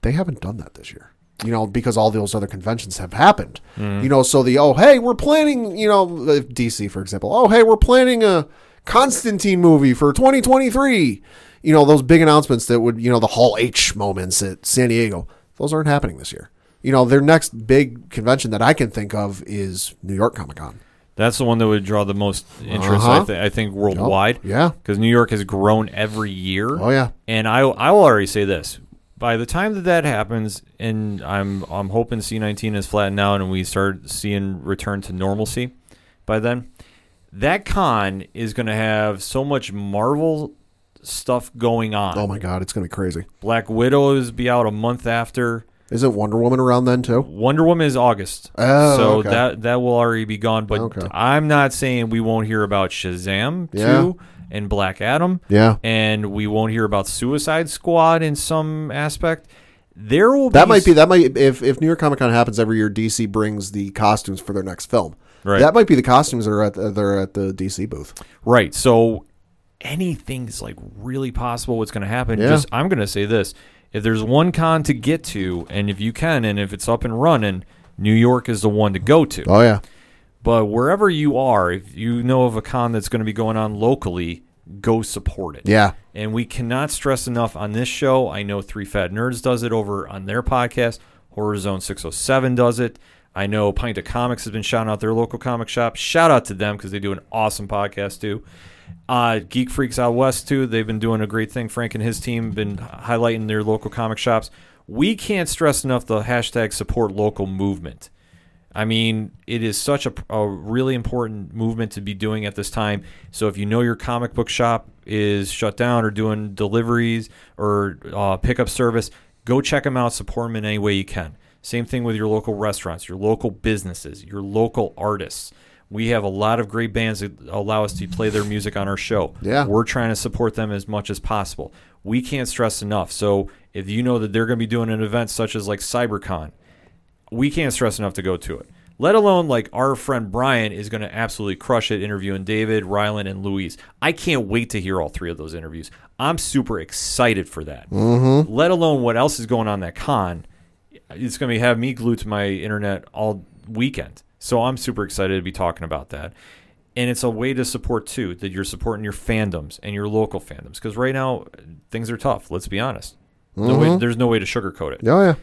They haven't done that this year. You know, because all those other conventions have happened. You know, so the oh hey we're planning you know DC for example oh hey we're planning a Constantine movie for 2023. You know those big announcements that would you know the Hall H moments at San Diego. Those aren't happening this year. You know their next big convention that I can think of is New York Comic Con. That's the one that would draw the most interest, Uh-huh. I, th- I think, worldwide. Yeah. Because New York has grown every year. Oh yeah. And I, I will already say this: by the time that that happens, and I'm I'm hoping C19 is flattened out and we start seeing return to normalcy, by then, that con is going to have so much Marvel stuff going on. Oh my god, it's gonna be crazy. Black Widow is be out a month after. Isn't Wonder Woman around then too? Wonder Woman is August, Oh, so okay. that that will already be gone. But Okay. I'm not saying we won't hear about Shazam too. Yeah. two and Black Adam, Yeah. and we won't hear about Suicide Squad in some aspect. There will be That be might be that might if if New York Comic Con happens every year, DC brings the costumes for their next film. Right. That might be the costumes that are at the, that are at the DC booth. right. So anything's like really possible. What's going to happen? Yeah. Just I'm going to say this: if there's one con to get to, and if you can, and if it's up and running, New York is the one to go to. Oh yeah. But wherever you are, if you know of a con that's going to be going on locally, go support it. Yeah. And we cannot stress enough on this show. I know Three Fat Nerds does it over on their podcast. Horror Zone 607 does it. I know Pint of Comics has been shouting out their local comic shop. Shout out to them because they do an awesome podcast too. Uh, Geek Freaks out west too. They've been doing a great thing. Frank and his team been highlighting their local comic shops. We can't stress enough the hashtag support local movement. I mean, it is such a, a really important movement to be doing at this time. So if you know your comic book shop is shut down or doing deliveries or uh, pickup service, go check them out. Support them in any way you can. Same thing with your local restaurants, your local businesses, your local artists. We have a lot of great bands that allow us to play their music on our show. Yeah. We're trying to support them as much as possible. We can't stress enough. So if you know that they're going to be doing an event such as like CyberCon, we can't stress enough to go to it. Let alone like our friend Brian is going to absolutely crush it interviewing David, Rylend, and Louise. I can't wait to hear all three of those interviews. I'm super excited for that. Mm-hmm. Let alone what else is going on that con. It's going to be have me glued to my internet all weekend. So I'm super excited to be talking about that. And it's a way to support too that you're supporting your fandoms and your local fandoms because right now things are tough. Let's be honest. No way, there's no way to sugarcoat it Oh yeah.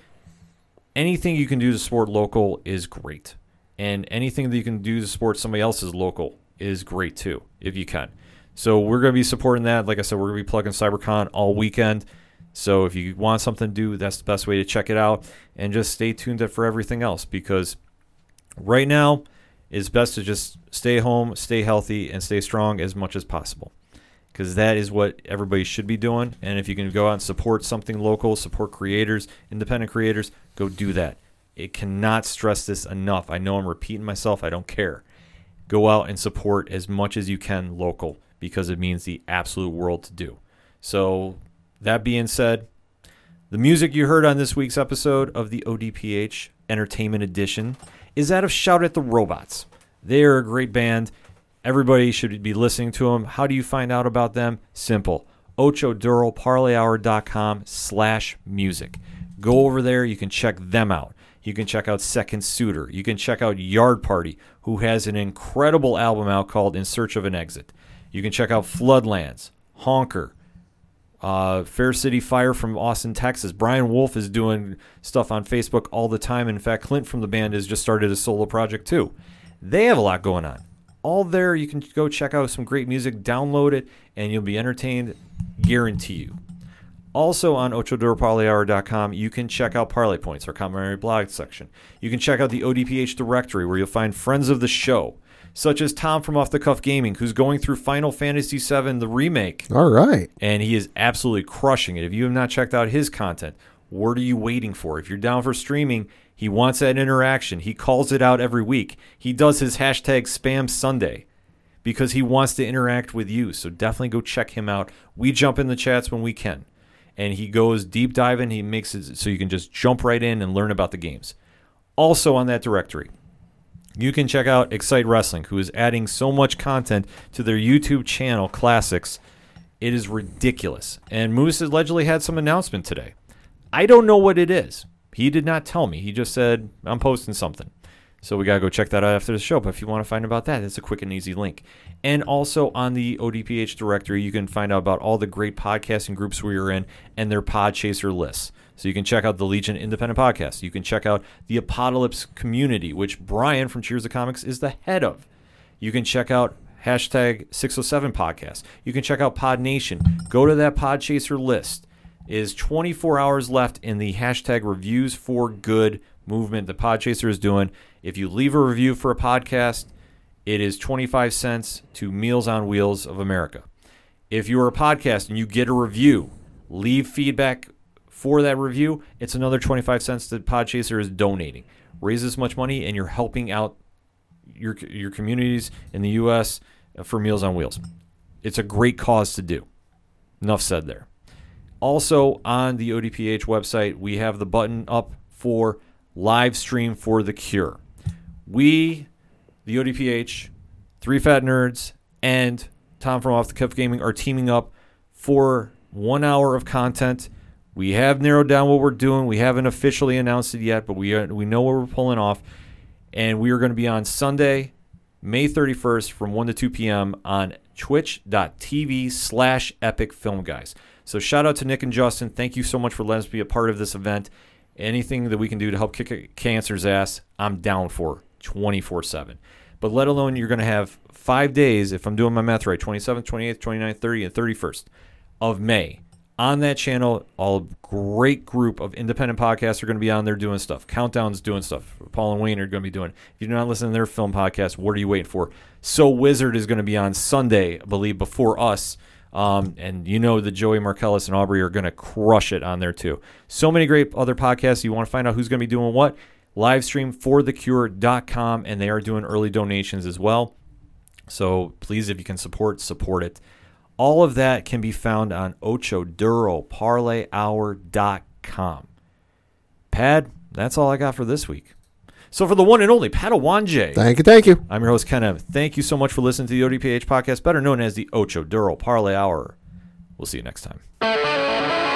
Anything you can do to support local is great. And anything that you can do to support somebody else's local is great too, if you can. So we're going to be supporting that. Like I said, we're going to be plugging CyberCon all weekend. So if you want something to do, that's the best way to check it out. And just stay tuned for everything else because right now it's best to just stay home, stay healthy, and stay strong as much as possible because that is what everybody should be doing. And if you can go out and support something local, support creators, independent creators, go do that. It cannot stress this enough. I know I'm repeating myself. I don't care. Go out and support as much as you can local because it means the absolute world to do. So, that being said, the music you heard on this week's episode of the ODPH Entertainment Edition is that of Shout at the Robots. They are a great band. Everybody should be listening to them. How do you find out about them? Simple. OchoDuroParlayHour.com slash music. Go over there. You can check them out. You can check out Second Suitor. You can check out Yard Party, who has an incredible album out called In Search of an Exit. You can check out Floodlands, Honker, uh, Fair City Fire from Austin, Texas. Brian Wolf is doing stuff on Facebook all the time. In fact, Clint from the band has just started a solo project too. They have a lot going on. All there, you can go check out some great music, download it, and you'll be entertained. Guarantee you. Also on OchoDuroParlayHour.com, you can check out Parlay Points, our commentary blog section. You can check out the ODPH directory where you'll find friends of the show, such as Tom from Off the Cuff Gaming, who's going through Final Fantasy VII, the remake All right. and he is absolutely crushing it. If you have not checked out his content, what are you waiting for? If you're down for streaming, he wants that interaction. He calls it out every week. He does his hashtag spam Sunday because he wants to interact with you. So definitely go check him out. We jump in the chats when we can. And he goes deep diving. He makes it so you can just jump right in and learn about the games. Also on that directory, you can check out Excite Wrestling, who is adding so much content to their YouTube channel, Classics. It is ridiculous. And Moose allegedly had some announcement today. I don't know what it is. He did not tell me. He just said, I'm posting something. So we got to go check that out after the show. But if you want to find out about that, it's a quick and easy link. And also on the ODPH directory, you can find out about all the great podcasting groups we are in and their Podchaser lists. So you can check out the Legion Independent Podcast. You can check out the Apocalypse Community, which Brian from Cheers of Comics is the head of. You can check out hashtag 607 podcast. You can check out Pod Nation. Go to that Podchaser list. Is 24 hours left in the hashtag reviews for good movement that Podchaser is doing. If you leave a review for a podcast, it is 25 cents to Meals on Wheels of America. If you are a podcast and you get a review, leave feedback for that review, it's another 25 cents that Podchaser is donating. Raise as much money and you're helping out your your communities in the US for Meals on Wheels. It's a great cause to do. Enough said there. Also on the ODPH website, we have the button up for live stream for the cure. We, the ODPH, Three Fat Nerds, and Tom from Off the Cuff Gaming are teaming up for one hour of content. We have narrowed down what we're doing. We haven't officially announced it yet, but we are, we know what we're pulling off, and we are going to be on Sunday, May 31st from 1 to 2 p.m. on twitch.tv slash epic film guys. So shout out to Nick and Justin. Thank you so much for letting us be a part of this event. anything that we can do to help kick cancer's ass, I'm down for 24 7. But let alone you're going to have five days, if I'm doing my math right 27th, 28th, 29th, 30th, and 31st of May. On that channel, a great group of independent podcasts are going to be on there doing stuff. Countdown's doing stuff. Paul and Wayne are going to be doing. If you're not listening to their film podcast, what are you waiting for? So Wizard is going to be on Sunday, I believe, before us. Um, and you know that Joey Marcellus and Aubrey are going to crush it on there too. So many great other podcasts. You want to find out who's going to be doing what? Livestream for thecure.com, and they are doing early donations as well. So please, if you can support, support it. All of that can be found on ochoduro.parlayhour.com. Pat, that's all I got for this week. So for the one and only Padawanje. Thank you, thank you. I'm your host, Ken Ev. Thank you so much for listening to the ODPH podcast, better known as the Ocho Duro Parlay Hour. We'll see you next time.